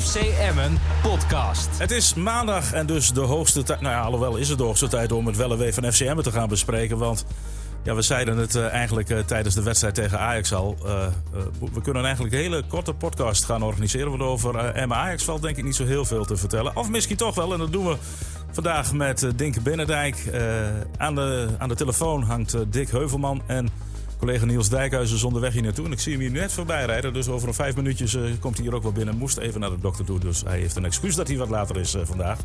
FC Emmen podcast. Het is maandag en dus de hoogste tijd. Nou ja, alhoewel is het de hoogste tijd om het wel en wee van FC Emmen te gaan bespreken. Want ja, we zeiden het uh, eigenlijk uh, tijdens de wedstrijd tegen Ajax al. Uh, we kunnen eigenlijk een hele korte podcast gaan organiseren. Want over Emmen Ajax valt denk ik niet zo heel veel te vertellen. Of misschien toch wel. En dat doen we vandaag met Dink Binnendijk. aan, de, aan de telefoon hangt Dick Heuvelman. En Collega Niels Dijkhuizen is onderweg hier naartoe. En ik zie hem hier net voorbij rijden. Dus over een vijf minuutjes uh, komt hij hier ook wel binnen. Moest even naar de dokter toe. Dus hij heeft een excuus dat hij wat later is uh, vandaag.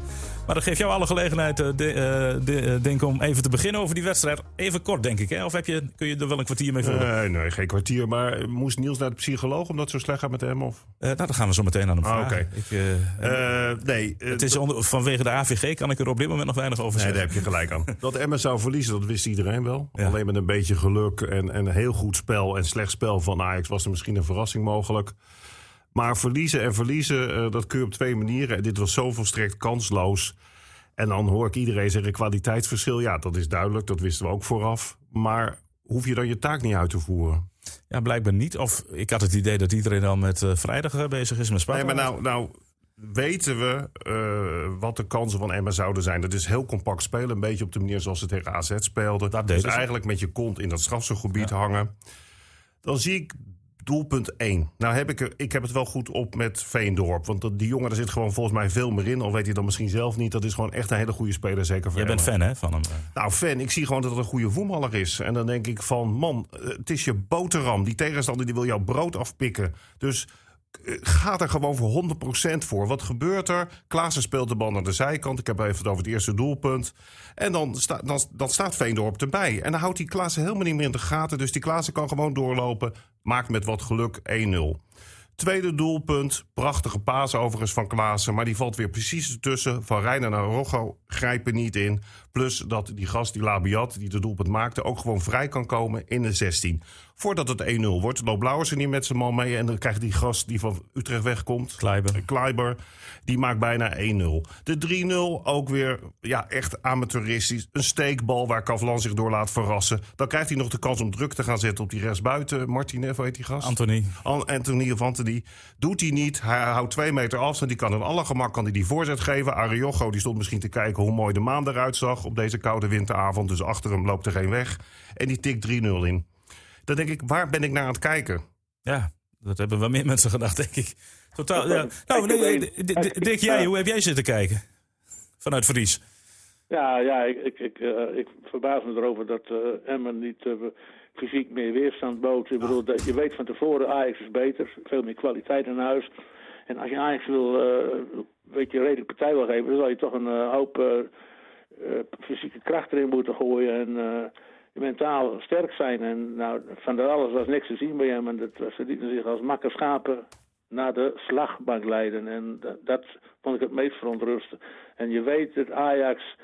Maar dat geeft jou alle gelegenheid, uh, de, de, denk om even te beginnen over die wedstrijd. Even kort, denk ik. Hè? Of heb je, kun je er wel een kwartier mee vullen? Nee, nee, geen kwartier. Maar moest Niels naar de psycholoog omdat het zo slecht gaat met hem? Of? nou, dan gaan we zo meteen aan hem vragen. Ah, okay. ik, nee, het is onder, vanwege de AVG kan ik er op dit moment nog weinig over zeggen. Nee, daar heb je gelijk aan. dat Emmen zou verliezen, dat wist iedereen wel. Ja. Alleen met een beetje geluk en, en heel goed spel en slecht spel van Ajax was er misschien een verrassing mogelijk. Maar verliezen en verliezen, uh, dat kun je op twee manieren. En dit was zo volstrekt kansloos. En dan hoor ik iedereen zeggen kwaliteitsverschil. Ja, dat is duidelijk, dat wisten we ook vooraf. Maar hoef je dan je taak niet uit te voeren? Ja, blijkbaar niet. Of ik had het idee dat iedereen dan met uh, vrijdag bezig is met Sparta. Nee, maar nou, nou weten we uh, wat de kansen van Emma zouden zijn. Dat is heel compact spelen. Een beetje op de manier zoals ze tegen AZ speelden. Dat dus eigenlijk met je kont in dat strafselgebied ja. hangen. Dan zie ik doelpunt 1. Nou heb ik, ik heb het wel goed op met Veendorp. Want die jongen, daar zit gewoon volgens mij veel meer in. Al weet hij dan misschien zelf niet. Dat is gewoon echt een hele goede speler, zeker voor Jij bent fan hè, van hem? Nou, fan. Ik zie gewoon dat het een goede voetballer is. En dan denk ik van, man, het is je boterham. Die tegenstander die wil jouw brood afpikken. Dus gaat er gewoon voor 100% voor. Wat gebeurt er? Klaassen speelt de bal naar de zijkant. Ik heb even het over het eerste doelpunt. En dan, sta, dan, staat Veendorp erbij. En dan houdt die Klaassen helemaal niet meer in de gaten. Dus die Klaassen kan gewoon doorlopen. Maakt met wat geluk 1-0. Tweede doelpunt, prachtige paas overigens van Klaassen. Maar die valt weer precies ertussen. Van Reiner naar Rocco grijpen niet in. Plus dat die gast, die Labiat, die de doelpunt maakte... ook gewoon vrij kan komen in de 16. Voordat het 1-0 wordt, loopt Blauwers er niet met zijn man mee... en dan krijgt die gast die van Utrecht wegkomt... Kleiber. Kleiber die maakt bijna 1-0. De 3-0 ook weer ja, echt amateuristisch. Een steekbal waar Kavlan zich door laat verrassen. Dan krijgt hij nog de kans om druk te gaan zetten op die rechtsbuiten. Martinez, heet die gast? Anthony. An Anthony of Anthony. Doet hij niet. Hij houdt twee meter afstand. Die kan in alle gemak kan hij die voorzet geven. Ariojo die stond misschien te kijken hoe mooi de maan eruit zag... op deze koude winteravond. Dus achter hem loopt er geen weg. En die tikt 3-0 in. Dan denk ik, waar ben ik naar aan het kijken? Ja, dat hebben wel meer mensen gedacht, denk ik. Totaal, ja. Nou, nee, Dick, jij, hoe heb jij zitten kijken? Vanuit Fries. Ja, ja ik, ik, ik, uh, ik verbaas me erover dat uh, Emmen niet uh, fysiek meer weerstand bood. Ik bedoel, dat je weet van tevoren, Ajax is beter. Veel meer kwaliteit in huis. En als je Ajax wil, een beetje redelijk partij wil geven... dan zal je toch een hoop fysieke kracht erin moeten gooien... en mentaal sterk zijn. En nou, van der alles was niks te zien bij hem. En dat, ze lieten zich als makke schapen naar de slagbank leiden. En dat, dat, vond ik het meest verontrusten. En je weet dat Ajax,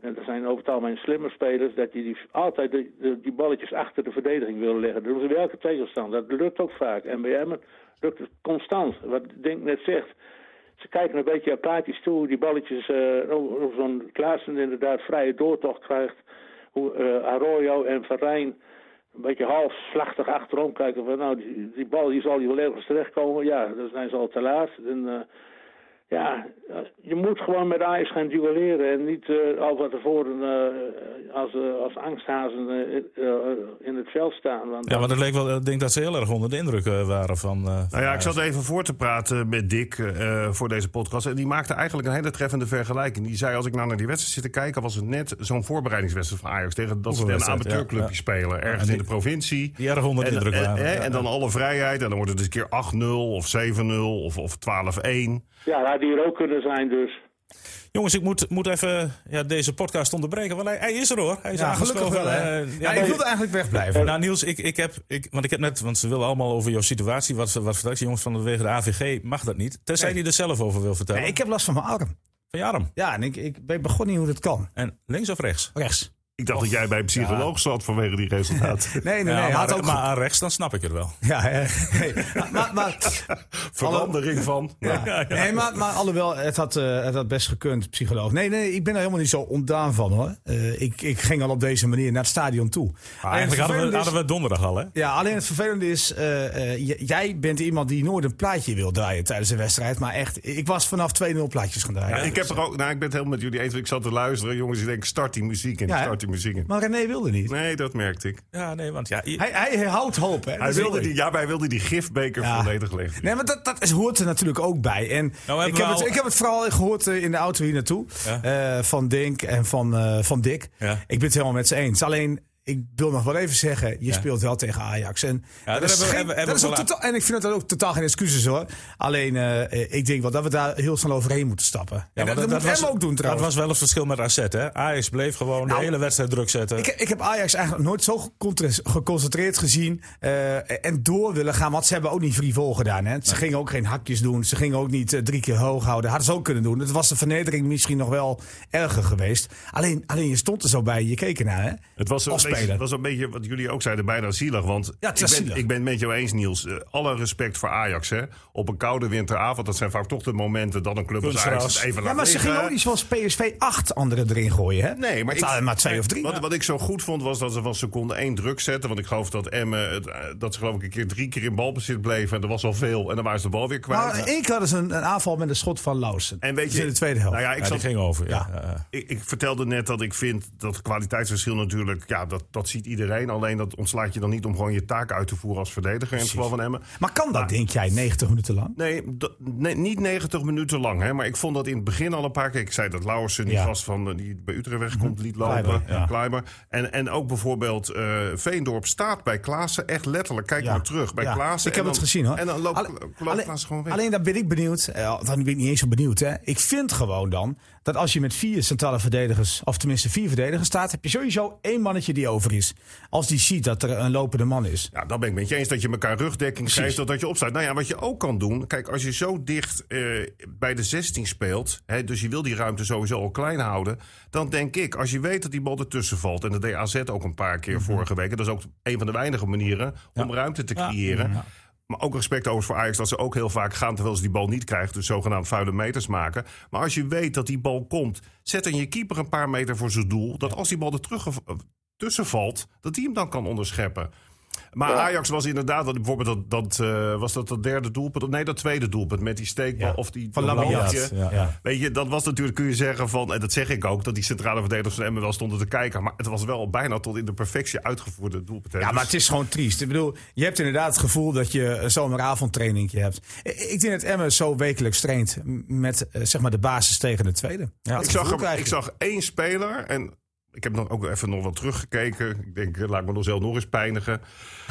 en er zijn over het algemeen slimme spelers, dat je die, altijd de, die balletjes achter de verdediging wil leggen. Dat doen ze bij elke tegenstander. Dat lukt ook vaak. En bij hem lukt het constant. Wat Denk net zegt. Ze kijken een beetje apathisch toe. Die balletjes, uh, of zo'n Klaassen inderdaad vrije doortocht krijgt. Hoe uh, Arroyo en Verijn een beetje half slachtig achterom kijken van nou, die, die bal die zal hier wel ergens terechtkomen. Ja, dan zijn ze al te laat. En, uh, ja, je moet gewoon met Ajax gaan duelleren en niet uh, al van tevoren uh, als, uh, als angsthazen in het veld staan. Want ja, maar dat leek wel, ik denk dat ze heel erg onder de indruk waren van... nou ja, ik zat even voor te praten met Dick voor deze podcast. En die maakte eigenlijk een hele treffende vergelijking. Die zei, als ik nou naar die wedstrijd zit te kijken... was het net zo'n voorbereidingswedstrijd van Ajax. Tegen dat ze een amateurclubje ja, spelen, ergens in de provincie. Die erg onder de indruk waren. En, en dan alle vrijheid. En dan wordt het eens een keer 8-0 of 7-0 of, of 12-1... Ja, die er ook kunnen zijn dus. Jongens, ik moet, moet even ja, deze podcast onderbreken. Want hij, hij is er hoor. Hij is ja, gelukkig wel. Hè? Uh, ja, ik wilde eigenlijk wegblijven. nou, Niels, ik, ik heb, ik, want ik heb net, want ze willen allemaal over jouw situatie. Wat, wat vertelt jongens van de wegen de AVG mag dat niet. Tenzij nee. hij er zelf over wil vertellen. Nee, ik heb last van mijn arm. Van je arm? Ja, en ik, ik begon niet hoe dat kan. En links of rechts? Rechts. Ik dacht dat jij bij een psycholoog zat vanwege die resultaten. nee, nee, nee. Ja, maar, ook maar aan rechts, dan snap ik het wel. Ja, nee. maar, maar, verandering van. Ja. Nee, maar, maar alhoewel, het had, eh, het had best gekund, psycholoog. Nee, nee, ik ben er helemaal niet zo ontdaan van hoor. Eh, ik, ik ging al op deze manier naar het stadion toe. Maar eigenlijk hadden we, hadden we donderdag al, hè? Ja, alleen het vervelende is, eh, eh, jij bent iemand die nooit een plaatje wil draaien tijdens een wedstrijd. Maar echt, ik was vanaf 2-0 plaatjes gaan draaien. Ja, ik, heb er ook, nou, ik ben het helemaal met jullie eens. Ik zat te luisteren. Jongens, die denken, start die muziek hè? start die in. Maar René wilde niet. Nee, dat merkte ik. Ja, nee, want ja... Hij, hij houdt hoop, hè. Hij wilde die, ja, hij wilde die gifbeker Ja. volledig leeg. Nee, maar dat, dat is, hoort er natuurlijk ook bij. En hebben ik, we heb het, ik heb het vooral gehoord eh, in de auto hier naartoe. Ja. eh, van Dink en van, eh, van Dick. Ja. Ik ben het helemaal met ze eens. Alleen, ik wil nog wel even zeggen, je Ja. speelt wel tegen Ajax. En, Ja, dat dat is hebben we- geen- hebben- hebben dat is we ook wel totaal, en ik vind dat ook totaal geen excuses hoor. Alleen, eh, ik denk wel dat we daar heel snel overheen moeten stappen. Ja, en maar dat, dat moet hem ook doen Dat trouwens. was wel het verschil met AZ, hè? Ajax bleef gewoon Nou, de hele wedstrijd druk zetten. Ik, ik heb Ajax eigenlijk nooit zo geconcentreerd gezien eh, en door willen gaan. Want ze hebben ook niet frivol gedaan. Hè. Ze gingen ook geen hakjes doen. Ze gingen ook niet eh, drie keer hoog houden. Hadden ze ook kunnen doen. Het was de vernedering misschien nog wel erger geweest. Alleen, alleen je stond er zo bij. Je keek ernaar. Hè. Het was, een Beetje, het was een beetje wat jullie ook zeiden, bijna zielig. Want Ja, ik, ben, zielig. ik ben het met jou eens, Niels. Eh, alle respect voor Ajax. Hè. Op een koude winteravond, dat zijn vaak toch de momenten dat een club als Ajax even Ja, laat maar ze gingen ook niet zoals PSV acht anderen erin gooien. Hè? Nee, maar ik, maar twee of drie. Wat, wat ik zo goed vond was dat ze van seconde één druk zetten. Want ik geloof dat Emmen, eh, dat ze geloof ik een keer drie keer in balbezit bleven. En er was al veel. En dan waren ze de bal weer kwijt. Maar één keer hadden ze een, een aanval met een schot van Lausen. En weet Dus je, in de tweede helft. Nou ja, ik, ja, die zat, ging over, ja. Ik, ik vertelde net dat ik vind dat kwaliteitsverschil natuurlijk, ja, dat, dat ziet iedereen. Alleen dat ontslaat je dan niet om gewoon je taak uit te voeren als verdediger in het geval van Emmen. maar kan dat, denk jij, 90 minuten lang? Nee, dat- nee, niet 90 minuten lang. Hè, maar ik vond dat in het begin al een paar keer. Ik zei dat Lauwersen, die Ja. gast van, eh, die bij Utrecht wegkomt, liet lopen. Kleiber, ja. Kleiber. En, en ook bijvoorbeeld eh, Veendorp staat bij Klaassen echt letterlijk. Kijk Ja. maar terug bij Ja. Klaassen. Ik heb het gezien hoor. En dan loopt Alle- loopt alleen, Klaassen gewoon weg. alleen daar ben ik benieuwd. eh, dan ben ik niet eens zo benieuwd. Hè. Ik vind gewoon dan dat als je met vier centrale verdedigers, of tenminste vier verdedigers staat, heb je sowieso één mannetje die over is. Als die ziet dat er een lopende man is. Ja, dan ben ik met je eens dat je elkaar rugdekking geeft totdat je opstaat. Nou ja, wat je ook kan doen. Kijk, als je zo dicht eh, bij de 16 speelt. Hè, dus je wil die ruimte sowieso al klein houden. Dan denk ik, als je weet dat die bal ertussen valt. En dat deed AZ ook een paar keer vorige week. en Dat is ook een van de weinige manieren om ruimte te creëren. Maar ook respect overigens voor Ajax dat ze ook heel vaak gaan terwijl ze die bal niet krijgen. Dus zogenaamd vuile meters maken. Maar als je weet dat die bal komt, zet dan je keeper een paar meter voor zijn doel. Dat als die bal er terug tussen valt, dat hij hem dan kan onderscheppen. Maar Ja. Ajax was inderdaad, dat, bijvoorbeeld dat, dat, eh, was dat dat derde doelpunt? Nee, dat tweede doelpunt met die steekbal Ja. of die Van balletje. ja. Weet je, dat was natuurlijk, kun je zeggen van, en dat zeg ik ook, dat die centrale verdedigers van Emmen wel stonden te kijken. Maar het was wel bijna tot in de perfectie uitgevoerde doelpunt. Ja, Dus- maar het is gewoon triest. Ik bedoel, je hebt inderdaad het gevoel dat je een zomeravondtrainingje hebt. Ik denk dat Emmen zo wekelijks traint met eh, zeg maar de basis tegen de tweede. Ik, zag hem, ik zag één speler en ik heb nog ook even nog wat teruggekeken. Ik denk, eh, laat ik me nog zelf nog eens pijnigen.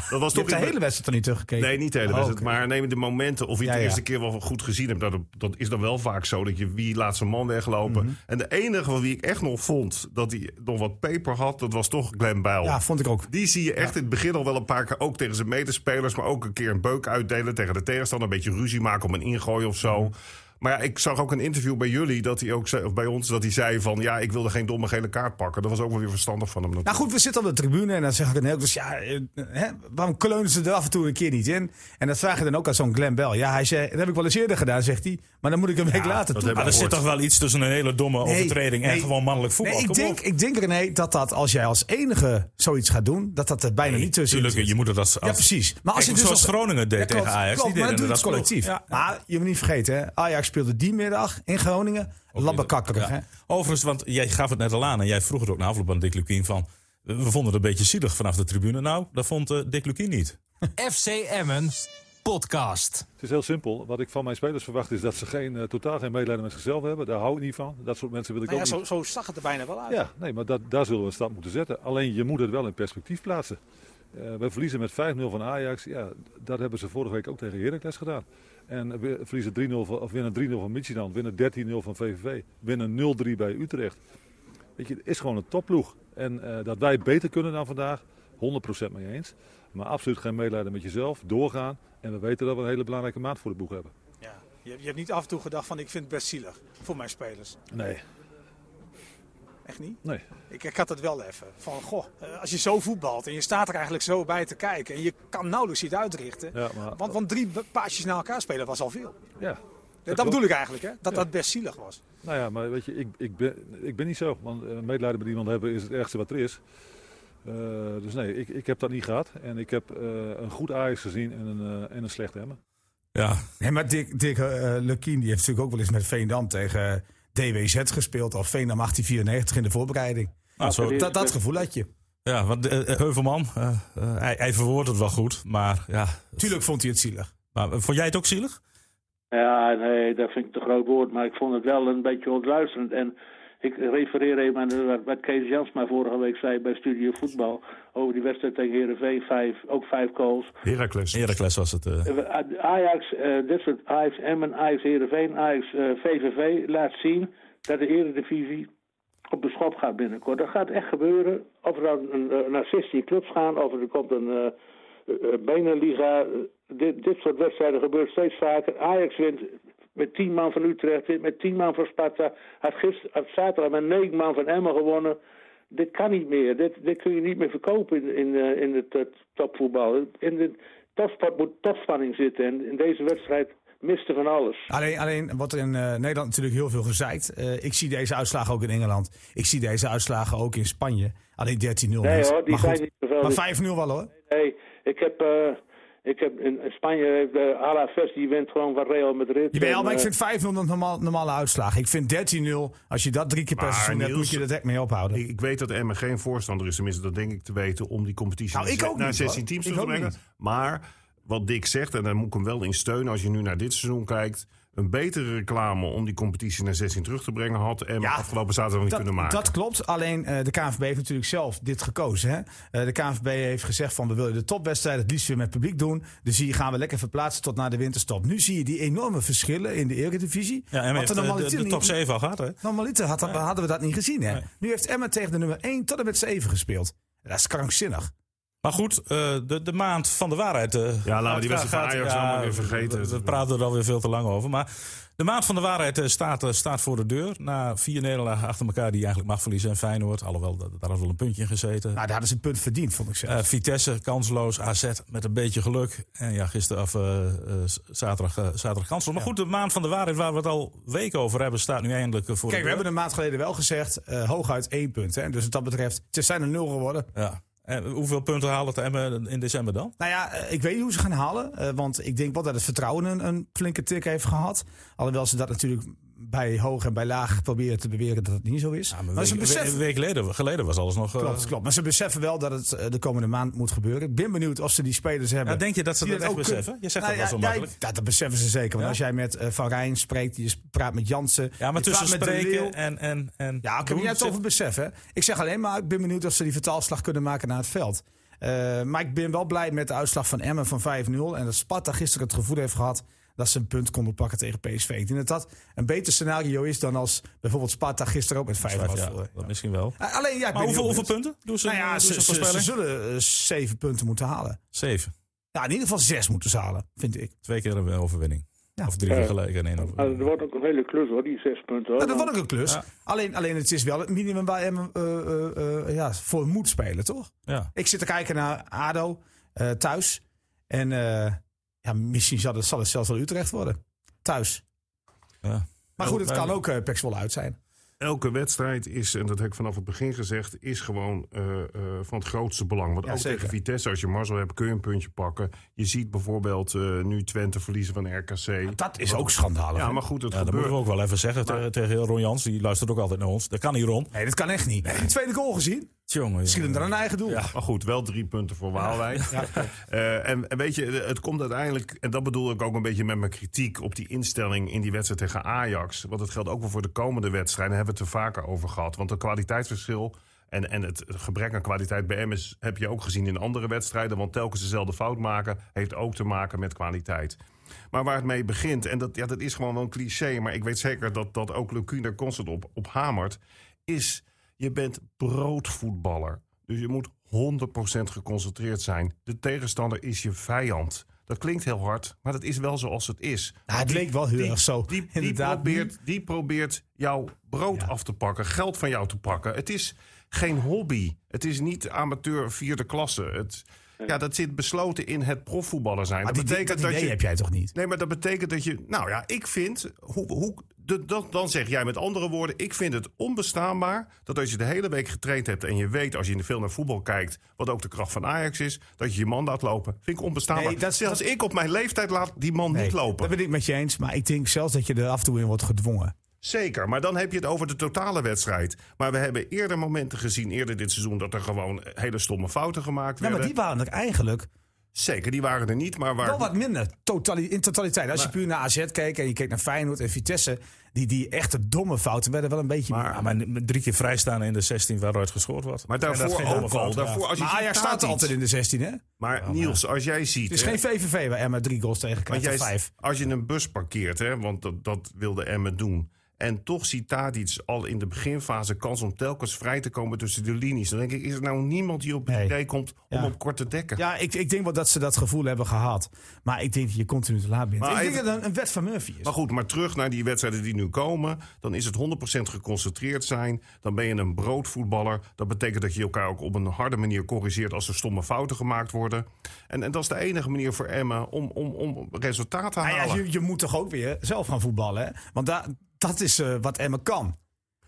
Dat was Je hebt de hele wedstrijd er niet teruggekeken. Nee, niet de hele Oh, wedstrijd. Maar neem de momenten of je het de ja. eerste keer wel goed gezien hebt. Dat, dat is dan wel vaak zo. Dat je wie laat zijn man weglopen. Mhm. En de enige van wie ik echt nog vond dat hij nog wat peper had. Dat was toch Glenn Bijl. Ja, vond ik ook. Die zie je echt in het begin al wel een paar keer. Ook tegen zijn medespelers. Maar ook een keer een beuk uitdelen tegen de tegenstander. Een beetje ruzie maken om een ingooi of zo. Mhm. Maar ja, ik zag ook een interview bij jullie, dat hij ook zei, of bij ons, dat hij zei van ja, ik wilde geen domme gele kaart pakken. Dat was ook wel weer verstandig van hem. Nou goed, we zitten op de tribune en dan zeg ik dan ook dus ja, eh, hè, waarom kleunen ze er af en toe een keer niet in? En dat vraag je dan ook aan zo'n Glenn Bell. Ja, hij zei, dat heb ik wel eens eerder gedaan, zegt hij. Maar dan moet ik een week later dat toe. Maar er zit toch wel iets tussen een hele domme Nee, overtreding en nee. gewoon mannelijk voetbal. Nee, ik, Kom denk, op. ik denk René dat dat als jij als enige zoiets gaat doen, dat dat er bijna niet tussen Tuurlijk, zit. je moet het als, als Ja, precies. Maar als Kijk, je dus zoals als- Groningen deed Ja, tegen Ajax. klopt, die deden dat collectief. Ja. Maar je moet niet vergeten, hè? Ajax speelde die middag in Groningen. Labbekakkerig, hè? Ja. Overigens, want jij gaf het net al aan en jij vroeg het ook na afloop aan Dick Lukien van... We vonden het een beetje zielig vanaf de tribune. Nou, dat vond eh, Dick Lukien niet. FC Emmen podcast. Het is heel simpel. Wat ik van mijn spelers verwacht is dat ze geen, eh, totaal geen medelijden met zichzelf hebben. Daar hou ik niet van. Dat soort mensen wil ik Nou ja, ook zo, niet. zo zag het er bijna wel uit. Ja, nee, maar dat, daar zullen we een stap moeten zetten. Alleen je moet het wel in perspectief plaatsen. Eh, we verliezen met 5-0 van Ajax. Ja, dat hebben ze vorige week ook tegen Heracles gedaan. En we verliezen 3-0 van, of winnen 3-0 van Midtjylland, winnen 13-0 van VVV, winnen 0-3 bij Utrecht. Weet je, het is gewoon een topploeg. En eh, dat wij beter kunnen dan vandaag, 100% mee eens. Maar absoluut geen medelijden met jezelf, doorgaan. En we weten dat we een hele belangrijke maat voor de boeg hebben. Ja. Je, je hebt niet af en toe gedacht van ik vind het best zielig voor mijn spelers. Nee, Echt niet? Nee. Ik, ik had het wel even. Van, goh, eh, als je zo voetbalt en je staat er eigenlijk zo bij te kijken. En je kan nauwelijks iets uitrichten. Ja, maar, Want, want drie paasjes naar elkaar spelen was al veel. ja. Dat, bedoel ik eigenlijk, hè? Dat dat best zielig was. Nou ja, maar weet je, ik, ik, ben, ik ben niet zo. Want uh, medelijden met iemand hebben is het ergste wat er is. Uh, dus nee, ik, ik heb dat niet gehad. En ik heb uh, een goed Ajax gezien en een, en een slecht Emmen. Ja. Nee, maar Dick, Dick Lukien die heeft natuurlijk ook wel eens met Veendam tegen DWZ gespeeld. Of Veendam 1894 in de voorbereiding. Nou, zo, dat, dat gevoel had je. Ja, want Heuvelman, hij, hij verwoordt het wel goed. Maar ja. Tuurlijk vond hij het zielig. Maar vond jij het ook zielig? Ja, nee, dat vind ik te groot woord. Maar ik vond het wel een beetje ontluisterend. En ik refereer even aan wat Kees Jansma vorige week zei bij Studio Voetbal. Over die wedstrijd tegen Heerenveen, vijf, ook vijf goals. Heracles. Heracles was het. Uh... Ajax, uh, dit soort Ajax Emmen, Ajax Heerenveen, Ajax uh, VVV laat zien dat de Eredivisie op de schop gaat binnenkort. Dat gaat echt gebeuren. Of er dan naar 16 clubs gaan, of er komt een Beneliga dit, dit soort wedstrijden gebeurt steeds vaker. Ajax wint met 10 man van Utrecht, met 10 man van Sparta. Had, gister, had zaterdag met 9 man van Emmen gewonnen. Dit kan niet meer. Dit, dit kun je niet meer verkopen in, in, uh, in het uh, topvoetbal. In de topsport moet topspanning zitten. En in deze wedstrijd miste van alles. Alleen, alleen er in uh, Nederland natuurlijk heel veel gezeikt. Uh, ik zie deze uitslagen ook in Engeland. Ik zie deze uitslagen ook in Spanje. Alleen 13-0 Nee hoor, die maar zijn goed, niet zoveel. Maar 5-0 wel hoor. Nee, ik heb... Uh, ik heb in Spanje heeft de Alavés die wint gewoon van Real Madrid. Jawel, En, maar ik eh, vind 5-0 een normaal, normale uitslag. Ik vind 13-0, als je dat drie keer per seizoen hebt, moet je er echt mee ophouden. Ik, ik weet dat Emmen geen voorstander is, tenminste dat denk ik te weten, om die competitie Nou, naar, ik ze- ook naar niet, 16 hoor. teams Ik te ook brengen. Maar wat Dick zegt, en daar moet ik hem wel in steunen als je nu naar dit seizoen kijkt, een betere reclame om die competitie naar 16 terug te brengen had Emmen Ja, afgelopen zaterdag niet Dat, kunnen maken. dat klopt, alleen eh, de KNVB heeft natuurlijk zelf dit gekozen. Hè? Eh, de KNVB heeft gezegd van we willen de topwedstrijden het liefst weer met publiek doen. Dus hier gaan we lekker verplaatsen tot na de winterstop. Nu zie je die enorme verschillen in de Eredivisie. Ja, en heeft de, top 7 al gehad, hè? Normaliter had, hadden we dat niet gezien. Hè? Nee. Nu heeft Emma tegen de nummer 1 tot en met 7 gespeeld. Dat is krankzinnig. Maar goed, eh, de, de maand van de waarheid. eh, Ja, laten we die wedstrijd van Ajax allemaal weer vergeten. We, we praten er alweer veel te lang over. Maar de maand van de waarheid eh, staat, staat voor de deur. Na vier nederlagen achter elkaar die je eigenlijk mag verliezen. En Feyenoord, alhoewel daar had wel een puntje in gezeten. Nou, daar hadden ze een punt verdiend, vond ik zelf. Vitesse, kansloos. AZ met een beetje geluk. En ja, gisteren of zaterdag, zaterdag kansloos. Maar goed, de maand van de waarheid waar we het al weken over hebben, staat nu eindelijk voor Kijk, de we deur. hebben een maand geleden wel gezegd, hooguit één punt. Hè? Dus wat dat betreft, het zijn er nul geworden. Ja. En hoeveel punten halen het Emmen in december dan? Nou ja, eh, ik weet niet hoe ze gaan halen. eh, want ik denk wel dat het vertrouwen een flinke tik heeft gehad. Alhoewel ze dat natuurlijk bij hoog en bij laag proberen te beweren dat het niet zo is. Ja, maar ze week, beseffen, een week geleden, geleden was alles nog... eh, klopt, klopt. Maar ze beseffen wel dat het eh, de komende maand moet gebeuren. Ik ben benieuwd of ze die spelers hebben. Ja, denk je dat ze dat echt ook beseffen? Je zegt Nou dat wel zo ja, ja, makkelijk. dat, beseffen ze zeker. Want als jij met eh, Van Rijn spreekt, je praat met Jansen. Ja, maar tussen spreken en, en, en Ja, ik heb niet het over besef. Hè. Ik zeg alleen maar, ik ben benieuwd of ze die vertaalslag kunnen maken naar het veld. Maar ik ben wel blij met de uitslag van Emmen van 5-0. En dat Sparta gisteren het gevoel heeft gehad dat ze een punt konden pakken tegen PSV. Ik denk dat dat een beter scenario is dan als bijvoorbeeld Sparta gisteren ook met 5 was. Ja, verloren. dat misschien wel. Eh, Alleen, ja, ik Maar hoeveel, punten? Doe ze, Nou ja, ze, ze een ze, ze voorspelling. zullen eh, zeven punten moeten halen. Zeven. Ja, in ieder geval zes moeten ze halen, vind ik. Twee keer een overwinning. Ja. Of drie keer Ja. gelijk en één maar overwinning. er wordt ook een hele klus hoor, die zes punten. Hoor. Nou, dat vond ik een klus. Ja. Alleen, alleen het is wel het minimum waar eh, eh, eh, ja, voor moet spelen, toch? Ja. Ik zit te kijken naar ADO eh, thuis. En eh, ja, misschien zal het, zal het zelfs wel Utrecht worden. Thuis. Ja. Maar goed, het kan ook uh, uit zijn. Elke wedstrijd is, en dat heb ik vanaf het begin gezegd, is gewoon eh, eh, van het grootste belang. Want Ja, ook zeker. tegen Vitesse, als je Marzel hebt, kun je een puntje pakken. Je ziet bijvoorbeeld eh, nu Twente verliezen van RKC. Dat is ook schandalig. Ja, maar goed, het Ja, dat gebeurt. moeten we ook wel even zeggen tegen, tegen Ron Jans. Die luistert ook altijd naar ons. Dat kan niet Ron. Nee, dat kan echt niet. Heb je de tweede goal gezien? Tjonge, Misschien jonge. er een eigen doel. Ja. Maar goed, wel drie punten voor Waalwijk. Eh, en, en weet je, het komt uiteindelijk, en dat bedoel ik ook een beetje met mijn kritiek op die instelling in die wedstrijd tegen Ajax. Want het geldt ook wel voor de komende wedstrijden, daar hebben we het er vaker over gehad. Want het kwaliteitsverschil en, en het gebrek aan kwaliteit bij MS heb je ook gezien in andere wedstrijden. Want telkens dezelfde fout maken heeft ook te maken met kwaliteit. Maar waar het mee begint, en dat, ja, dat is gewoon wel een cliché, maar ik weet zeker dat, dat ook daar constant op, op hamert, is je bent broodvoetballer. Dus je moet 100% geconcentreerd zijn. De tegenstander is je vijand. Dat klinkt heel hard, maar dat is wel zoals het is. Ja, het Die- leek wel heel die- erg zo. Die, probeert, die probeert jouw brood Ja. af te pakken, geld van jou te pakken. Het is geen hobby. Het is niet amateur vierde klasse. Het, ja, dat zit besloten in het profvoetballer zijn. Maar dat die, dat betekent dat idee je. heb jij toch niet? Nee, maar dat betekent dat je. Nou ja, ik vind. Hoe, hoe, de, dat, dan zeg jij met andere woorden. Ik vind het onbestaanbaar dat als je de hele week getraind hebt. en je weet als je veel naar voetbal kijkt. wat ook de kracht van Ajax is. dat je je man laat lopen. Vind ik onbestaanbaar. Nee, dat- Zelfs dat- ik op mijn leeftijd laat die man Nee, niet lopen. Dat ben ik met je eens. Maar ik denk zelfs dat je er af en toe in wordt gedwongen. Zeker, maar dan heb je het over de totale wedstrijd. Maar we hebben eerder momenten gezien, eerder dit seizoen, dat er gewoon hele stomme fouten gemaakt Ja, werden. maar die waren er eigenlijk Zeker, die waren er niet, maar waar. wel wat minder. Totali in totaliteit. Als je puur naar AZ keek en je keek naar Feyenoord en Vitesse. Die, die echte domme fouten werden wel een beetje... Maar-. Ja, maar drie keer vrijstaan in de 16 waaruit gescoord wordt. Maar daarvoor ook al. ja. Daarvoor, als je maar Ajax staat altijd in de 16, hè? Maar Niels, als jij ziet. Het is hè, geen VVV waar Emma drie goals tegen krijgt. jij, vijf. als je een bus parkeert, hè, want dat, dat wilde Emmen doen. En toch ziet Tadic al in de beginfase kans om telkens vrij te komen tussen de linies. Dan denk ik, is er nou niemand die op het Nee. idee komt om Ja. op kort te dekken? Ja, ik, ik denk wel dat ze dat gevoel hebben gehad. Maar ik denk dat je continu te laat bent. Maar ik denk dat het een, een wet van Murphy is. Maar goed, maar terug naar die wedstrijden die nu komen. Dan is het 100% geconcentreerd zijn. Dan ben je een broodvoetballer. Dat betekent dat je elkaar ook op een harde manier corrigeert als er stomme fouten gemaakt worden. En, en dat is de enige manier voor Emmen om, om, om resultaat te Nou halen. ja, je, je moet toch ook weer zelf gaan voetballen, hè? Want daar, dat is eh, wat Emma kan.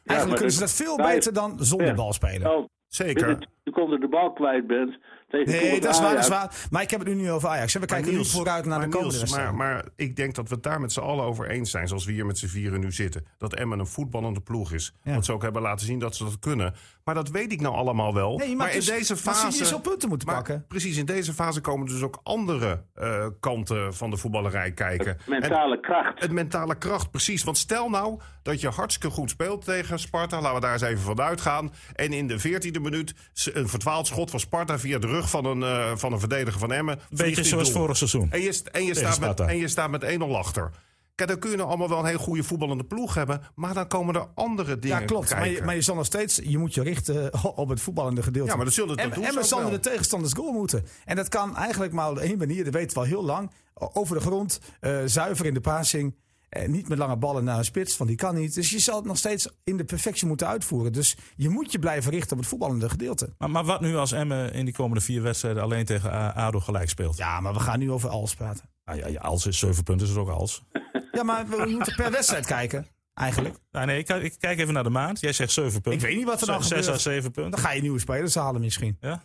Eigenlijk kunnen ze dat veel beter dan zonder Ja. bal spelen. Nou, Zeker. binnen 10 seconden de bal kwijt bent tegen Nee, dat is waar, dat is waar. Maar ik heb het nu niet over Ajax. hè. We kijken nu vooruit naar maar de komende Niels, maar, maar ik denk dat we het daar met z'n allen over eens zijn, zoals we hier met z'n vieren nu zitten. Dat Emmen een voetballende ploeg is. Ja. Want ze ook hebben laten zien dat ze dat kunnen. Maar dat weet ik nou allemaal wel. Nee, maar, dus- in deze maar fase. je zou punten moeten maar pakken. Precies, in deze fase komen dus ook andere eh, kanten van de voetballerij kijken. En- Mentale kracht. het mentale kracht, precies. Want stel nou dat je hartstikke goed speelt tegen Sparta. Laten we daar eens even van uitgaan. En in de 14e minuut een verdwaald schot van Sparta via de rug van een, eh, van een verdediger van Emmen. Beetje zoals doel. vorig seizoen. En je, en, je staat met, en je staat met 1-0 achter. Kijk, dan kun je nou allemaal wel een heel goede voetballende ploeg hebben. Maar dan komen er andere dingen Ja, klopt. Maar je, maar je zal nog steeds, je moet je richten op het voetballende gedeelte. Ja, maar dat zullen het en, doen en we wel. de tegenstanders goal moeten. En dat kan eigenlijk maar op één manier, dat weten we al heel lang. Over de grond, eh, zuiver in de passing. Eh, niet met lange ballen naar een spits, want die kan niet. Dus je zal het nog steeds in de perfectie moeten uitvoeren. Dus je moet je blijven richten op het voetballende gedeelte. Maar, maar wat nu als Emmen in die komende vier wedstrijden alleen tegen ADO gelijk speelt? Ja, maar we gaan nu over alles praten. Ja, ja, als is zeven punten, is het ook als. Ja, maar we moeten per wedstrijd kijken, eigenlijk. Nou, nee, ik, ik kijk even naar de maand. Jij zegt zeven punten. Ik weet niet wat er dan Zes gebeurt. à zeven punten. Dan ga je nieuwe spelers halen misschien. Ja?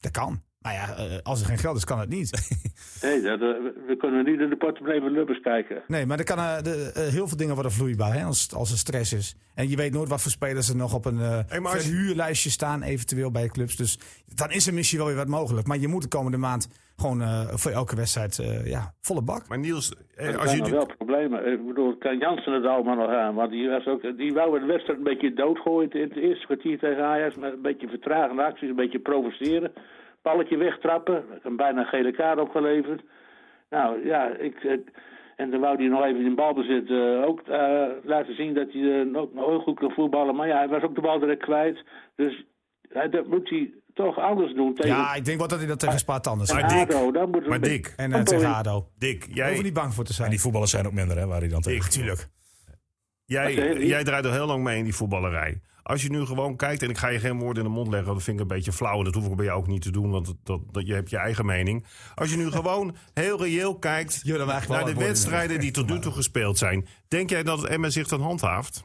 Dat kan. Maar ja, eh, als er geen geld is, kan het niet. Nee, dat, eh, we- kunnen niet in de portemonnee van Lubbers kijken. Nee, maar er kan, eh, de, heel veel dingen worden vloeibaar hè, als, als er stress is. En je weet nooit wat voor spelers er nog op een eh Hey, maar als je- verhuurlijstje staan, eventueel bij clubs. Dus dan is er misschien wel weer wat mogelijk. Maar je moet de komende maand gewoon eh, voor elke wedstrijd eh, ja, volle bak. Maar Niels, eh, als je nog wel problemen. Ik bedoel, kan Jansen het allemaal nog aan? Want die, was ook, die wou de wedstrijd een beetje doodgooien in het eerste kwartier tegen Ajax. Met een beetje vertragende acties, een beetje provoceren. Balletje wegtrappen. Een bijna gele kaart opgeleverd. Nou ja, ik... ik- en dan wou hij nog even in balbezit eh, ook eh, laten zien dat hij eh, nog, nog heel goed kan voetballen. Maar ja, hij was ook de bal direct kwijt. Dus hij, dat moet hij toch anders doen tegen Ja, ik denk wel dat hij dat tegen Sparta anders Maar doet. Dan moet maar Dick, En eh, tegen ADO. Dick, jij, hoeven we niet bang voor te En zijn. die voetballers zijn ook minder, hè, waar hij dan tegen Dick, Tuurlijk. Jij, jij draait al heel lang mee in die voetballerij. Als je nu gewoon kijkt, en ik ga je geen woorden in de mond leggen, want dat vind ik een beetje flauw. En dat hoef ik bij jou ook niet te doen, want dat, dat, dat- je hebt je eigen mening. Als je nu gewoon heel reëel kijkt naar de wedstrijden die tot nu toe gespeeld zijn. Denk jij dat Emmen zich dan handhaaft?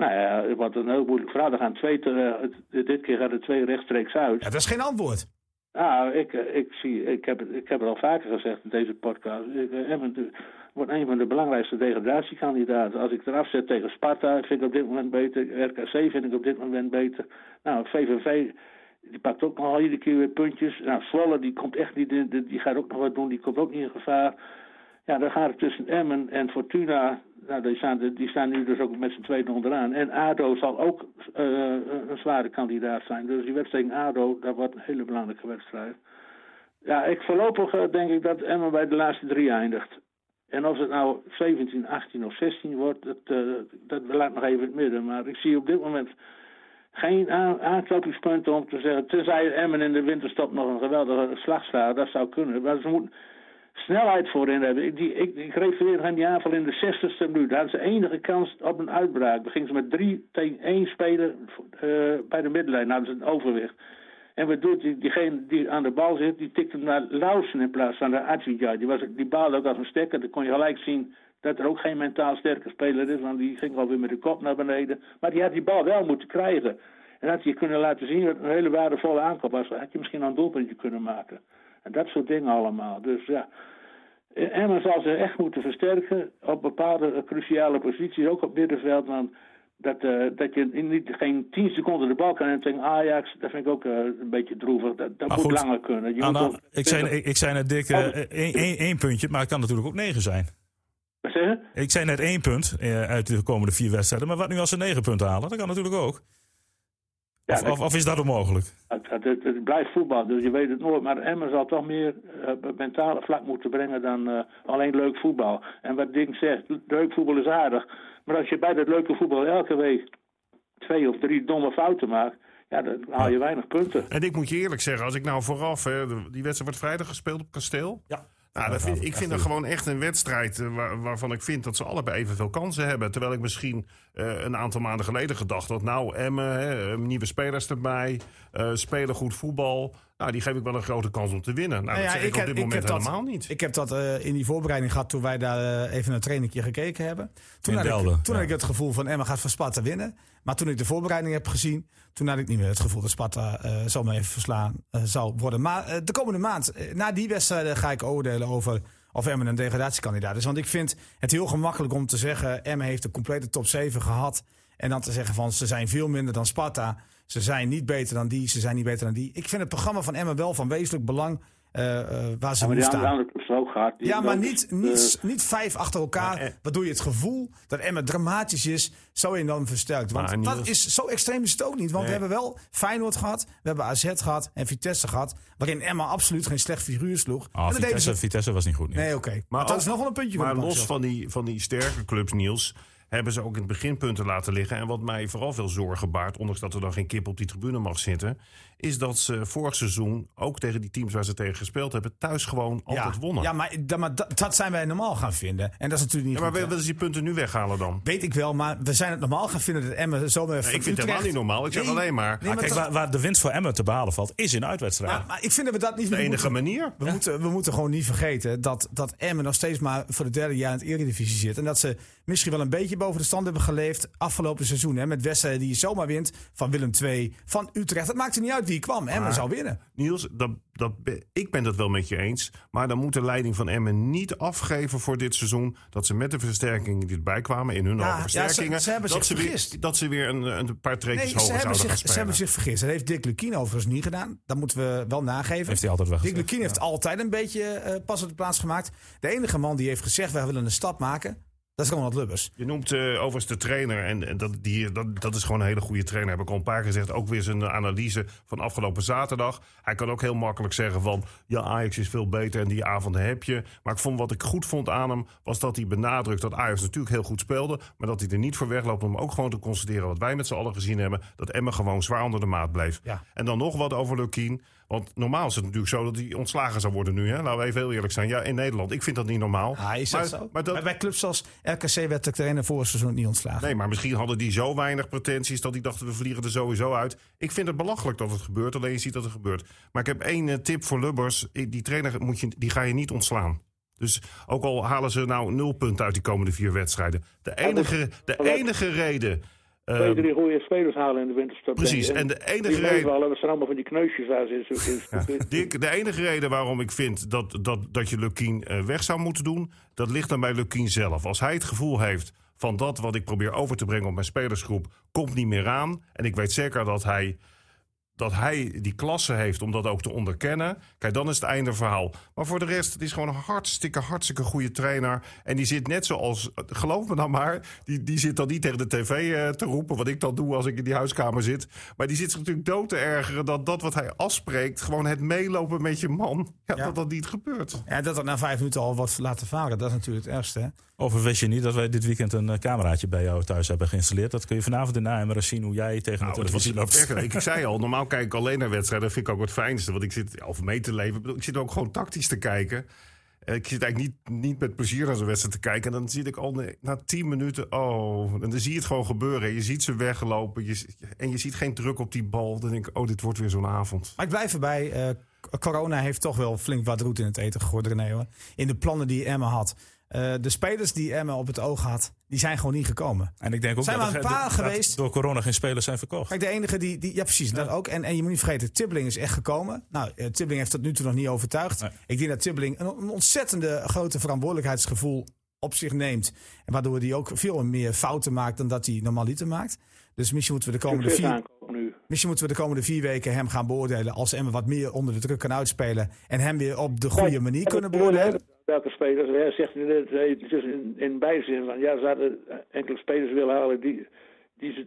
Nou ja, wat een heel moeilijk verhaal. Er gaan twee te- eh, dit keer gaan er twee rechtstreeks uit. Ja, dat is geen antwoord. Nou, ik, eh, ik, zie, ik, heb, het- ik heb het al vaker gezegd in deze podcast. Ik, eh, Emmen de- wordt een van de belangrijkste degradatiekandidaten. Als ik eraf zet tegen Sparta, vind ik op dit moment beter. RKC vind ik op dit moment beter. Nou, VVV, die pakt ook nog al iedere keer weer puntjes. Nou, Zwolle, die komt echt niet in, die- die gaat ook nog wat doen. Die komt ook niet in gevaar. Ja, dan gaat het tussen Emmen en Fortuna. Nou, die staan, nu dus ook met z'n tweeën onderaan. En ADO zal ook eh, een zware kandidaat zijn. Dus die wedstrijd tegen ADO, dat wordt een hele belangrijke wedstrijd. Ja, ik voorlopig eh, denk ik dat Emmen bij de laatste drie eindigt. En of het nou 17, 18 of 16 wordt, dat, eh, dat laat nog even in het midden. Maar ik zie op dit moment geen aan- aanknopingspunten om te zeggen... tenzij Emmen in de winterstop nog een geweldige slag dat zou kunnen. Maar ze moeten snelheid voorin hebben. Ik, die, ik, ik refereer aan die aanval in de 60ste minuut. Daar hadden ze enige kans op een uitbraak. Dan ze met drie tegen één spelen eh, bij de middenlijn. Hadden ze een overwicht. En wat doet die, diegene die aan de bal zit, die tikt hem naar Lausen in plaats van naar Adjidja. Die, was, baalde ook als een stekker. Dan kon je gelijk zien dat er ook geen mentaal sterke speler is. Want die ging alweer met de kop naar beneden. Maar die had die bal wel moeten krijgen. En had je kunnen laten zien dat een hele waardevolle aankoop was. Had je misschien een doelpuntje kunnen maken. En dat soort dingen allemaal. Dus ja, Emmen zal ze echt moeten versterken op bepaalde cruciale posities, ook op middenveld. Want dat, uh, dat je niet, geen 10 seconden de bal kan hebben tegen Ajax, dat vind ik ook uh, een beetje droevig. Dat, dat moet goed, langer kunnen. Je Anna, moet ik, zei, ik, ik zei net dik uh, één, één, één puntje, maar het kan natuurlijk ook negen zijn. Wat zeg je? Ik zei net één punt uit de komende vier wedstrijden, maar wat nu als ze negen punten halen? Dat kan natuurlijk ook. Ja, of, dat- of, of is dat onmogelijk? Het, het, het, het blijft voetbal, dus je weet het nooit. Maar Emmen zal toch meer op het mentale vlak moeten brengen dan eh, alleen leuk voetbal. En wat Ding zegt, leuk voetbal is aardig. Maar als je bij dat leuke voetbal elke week twee of drie domme fouten maakt, ja, dan haal je weinig punten. En ik moet je eerlijk zeggen, als ik nou vooraf... Hè, die wedstrijd wordt vrijdag gespeeld op Kasteel. Ja. Nou, dat vind, ik vind dat gewoon echt een wedstrijd eh, waar- waarvan ik vind dat ze allebei evenveel kansen hebben. Terwijl ik misschien eh, een aantal maanden geleden gedacht had... nou, Emmen, hè, eh, nieuwe spelers erbij, spelen goed voetbal. Nou, die geef ik wel een grote kans om te winnen. Nou, Nou dat ja, zeg ik, op dit moment dat, helemaal niet. Ik heb dat eh, in die voorbereiding gehad toen wij daar eh, even een trainingje gekeken hebben. Toen, had, Delden, ik, toen ja. had ik het gevoel van Emma gaat van Sparta winnen. Maar toen ik de voorbereiding heb gezien, toen had ik niet meer het gevoel dat Sparta eh zal me even verslaan eh, zal worden. Maar de komende maand, na die wedstrijden, ga ik oordelen over of Emmen een degradatiekandidaat is. Want ik vind het heel gemakkelijk om te zeggen, Emmen heeft de complete top 7 gehad. En dan te zeggen van ze zijn veel minder dan Sparta. Ze zijn niet beter dan die, ze zijn niet beter dan die. Ik vind het programma van Emmen wel van wezenlijk belang eh, eh, waar ze Ja, maar staan. Ja, maar niet, eh, niet, niet vijf achter elkaar. Maar, eh, waardoor je het gevoel dat Emma dramatisch is, zo enorm versterkt. Want Maar dat is, zo extreem is het ook niet. Want we hebben wel Feyenoord gehad, we hebben AZ gehad en Vitesse gehad. Waarin Emma absoluut geen slecht figuur sloeg. Oh, en deden Vitesse, ze. Vitesse was niet goed. niet. Nee, oké. Maar, dat ook- is nog wel een puntje. Maar los van die, van die sterke clubs, Niels, hebben ze ook in het begin punten laten liggen. En wat mij vooral veel zorgen baart, ondanks dat er dan geen kip op die tribune mag zitten, is dat ze vorig seizoen, ook tegen die teams waar ze tegen gespeeld hebben, thuis gewoon altijd ja, wonnen. Ja, maar, dat, maar dat, dat zijn wij normaal gaan vinden. En dat is natuurlijk niet Ja, maar goed, willen ze die punten nu weghalen dan? Weet ik wel, maar we zijn het normaal gaan vinden dat Emma zomaar Nee, ik vind het helemaal niet normaal. Ik zeg Nee, alleen maar, nee, Maar maar kijk, dat- waar, waar de winst voor Emmen te behalen valt, is in uitwedstrijden. maar, maar ik vind dat we dat niet de meer enige moeten- manier. We, moeten, we moeten gewoon niet vergeten dat, dat Emmen nog steeds maar voor de derde jaar in het Eredivisie zit. En dat ze misschien wel een beetje boven de stand hebben geleefd afgelopen seizoen. Hè, met wedstrijden die je zomaar wint van Willem II, van Utrecht. Het maakte niet uit wie kwam. Emmen Maar- zou winnen. Niels, dat, dat, ik ben het wel met je eens. Maar dan moet de leiding van Emmen niet afgeven voor dit seizoen. Dat ze met de versterkingen die erbij kwamen, in hun Ja, ogen ja, ze- versterkingen. ze hebben dat, zich ze vergist. weer, dat ze weer een, een paar treetjes Nee, ze hoger hebben, zouden zich, gaan ze hebben zich vergist. Dat heeft Dick Lukien overigens niet gedaan. Dat moeten we wel nageven. Heeft hij altijd wel Dick gezegd. Lukien heeft altijd een beetje eh, pas op de plaats gemaakt. De enige man die heeft gezegd, wij willen een stap maken, dat is Ronald Lubbers. Je noemt eh, overigens de trainer. En, en dat, die, dat, dat is gewoon een hele goede trainer. Heb ik al een paar keer gezegd. Ook weer zijn analyse van afgelopen zaterdag. Hij kan ook heel makkelijk zeggen van... Ja, Ajax is veel beter en die avonden heb je. Maar ik vond, wat ik goed vond aan hem... was dat hij benadrukt dat Ajax natuurlijk heel goed speelde... maar dat hij er niet voor wegloopt om ook gewoon te constateren... wat wij met z'n allen gezien hebben... dat Emma gewoon zwaar onder de maat bleef. Ja. En dan nog wat over Lukien. Want normaal is het natuurlijk zo dat hij ontslagen zou worden nu. Hè? Laten we even heel eerlijk zijn. Ja, in Nederland. Ik vind dat niet normaal. Ah, is maar, zo? Maar dat, Maar bij clubs zoals RKC werd de trainer voor het seizoen niet ontslagen. Nee, maar misschien hadden die zo weinig pretenties dat die dachten we vliegen er sowieso uit. Ik vind het belachelijk dat het gebeurt, alleen je ziet dat het gebeurt. Maar ik heb één eh, tip voor Lubbers. Die trainer moet je, die ga je niet ontslaan. Dus ook al halen ze nou nul punten uit die komende vier wedstrijden. De enige, de enige reden. Twee, drie goede spelers halen in de winterstop. Precies, en de enige reden- dat zijn allemaal van die kneusjes in. Dick, de enige reden waarom ik vind dat, dat, dat je Lukien eh, weg zou moeten doen, dat ligt dan bij Lukien zelf. Als hij het gevoel heeft van dat wat ik probeer over te brengen op mijn spelersgroep, komt niet meer aan. En ik weet zeker dat hij, dat hij die klasse heeft om dat ook te onderkennen. Kijk, dan is het einde verhaal. Maar voor de rest, het is gewoon een hartstikke, hartstikke goede trainer. En die zit net zoals, geloof me dan maar, die, die zit dan niet tegen de tv eh, te roepen, wat ik dan doe als ik in die huiskamer zit. Maar die zit zich natuurlijk dood te ergeren dat dat wat hij afspreekt, gewoon het meelopen met je man, ja, Ja. dat dat niet gebeurt. Ja, dat dat na vijf minuten al wordt laten varen, dat is natuurlijk het ergste. Hè? Of wist je niet dat wij dit weekend een eh, cameraatje bij jou thuis hebben geïnstalleerd? Dat kun je vanavond in de AMR zien hoe jij tegen de Nou, dat televisie loopt. ik, ik zei al, normaal kijk ik alleen naar wedstrijden. Dat vind ik ook het fijnste. Want ik zit, of mee te leven. Ik zit ook gewoon tactisch te kijken. En ik zit eigenlijk niet, niet met plezier naar zo'n wedstrijd te kijken. En dan zie ik al na- tien minuten, oh, en dan zie je het gewoon gebeuren. Je ziet ze weglopen je, en je ziet geen druk op die bal. Dan denk ik, oh, dit wordt weer zo'n avond. Maar ik blijf erbij. eh, corona heeft toch wel flink wat roet in het eten gegooid, René. Hoor. In de plannen die Emma had. Eh, de spelers die Emma op het oog had, die zijn gewoon niet gekomen. En ik denk ook Zijn dat, er- een paar geweest. door corona geen spelers zijn verkocht. Kijk, de enige die, die ja precies, dat ook. En, en je moet niet vergeten, Tibbeling is echt gekomen. Nou, Tibbeling heeft tot nu toe nog niet overtuigd. Nee. Ik denk dat Tibbeling een, een ontzettende grote verantwoordelijkheidsgevoel op zich neemt. En waardoor hij ook veel meer fouten maakt dan dat hij normaliter maakt. Dus misschien moeten we de komende vier. Misschien moeten we de komende vier weken hem gaan beoordelen. Als Emma wat meer onder de druk kan uitspelen. En hem weer op de goede manier kunnen beoordelen. Welke spelers? Hij zegt dus in, in bijzin van ja, ze hadden enkele spelers willen halen die, die, ze,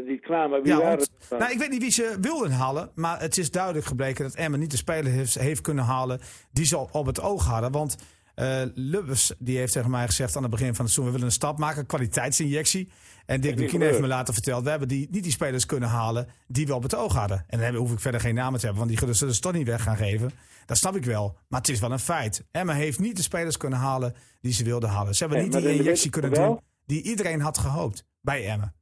eh, die kwamen. Wie Ja, waren want- het? nou, ik weet niet wie ze wilden halen. Maar het is duidelijk gebleken dat Emma niet de speler heeft, heeft kunnen halen die ze op, het oog hadden. Want eh Lubbers die heeft tegen mij gezegd aan het begin van het seizoen... we willen een stap maken, kwaliteitsinjectie. En Dick Lukien heeft me laten verteld... we hebben die, niet die spelers kunnen halen die we op het oog hadden. En dan hebben- hoef ik verder geen namen te hebben... want die zullen ze toch niet weg gaan geven. Dat snap ik wel. Maar het is wel een feit. Emma heeft niet de spelers kunnen halen die ze wilden halen. Ze hebben Nee, niet die injectie kunnen doen die iedereen had gehoopt bij Emma.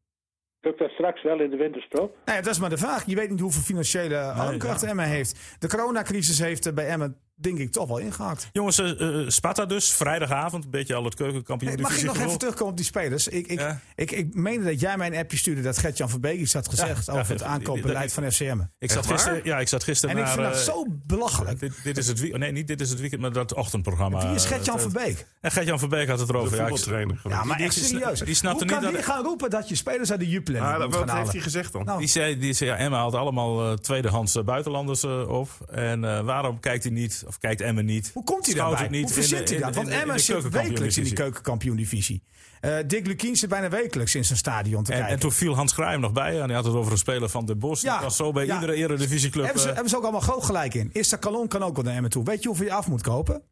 Lukt dat straks wel in de winterstop? Nou ja, dat is maar de vraag. Je weet niet hoeveel financiële aankracht Emma heeft. De coronacrisis heeft er bij Emma, denk ik, toch wel ingehakt. Jongens, eh, eh, Sparta dus, vrijdagavond. Een beetje al het keukenkampioen Hey, mag ik nog even terugkomen op die spelers? Ik, ik, Ja. ik, ik meende dat jij mij een appje stuurde dat Gert-Jan van Beek iets had gezegd Ja, over ja, het aankoopbeleid van FCM. Ik zat gisteren, ja, ik zat gisteren En ik vind dat eh, zo belachelijk. dit, dit is het weekend. Nee, niet dit is het weekend, maar dat ochtendprogramma. Wie is Gert-Jan eh, van Beek? En Gert-Jan van Beek had het De erover. Ja, ik- voetbaltrainer. Ja, maar echt serieus. die snapte Hoe niet kan dat- die gaan roepen dat je spelers uit de Jupiler Ah, moet wat heeft hij gezegd dan? Nou, Die zei, die zei ja, Emma haalt allemaal eh, tweedehands eh, buitenlanders op. En eh, waarom kijkt hij niet, of kijkt Emma niet? Hoe komt hij daarbij? niet Hoe verzint hij dat? Want Emma zit wekelijks in die keukenkampioen-divisie. Eh, Dick Lukien zit bijna wekelijks in zijn stadion te En, kijken. en toen viel Hans Kraai nog bij. En hij had het over een speler van de Bos. Ja, Dat was zo bij ja. iedere eredivisieclub. hebben, ze, eh, hebben ze ook allemaal groot gelijk in. Eerste Calon kan ook wel naar Emmen toe. Weet je hoeveel je af moet kopen?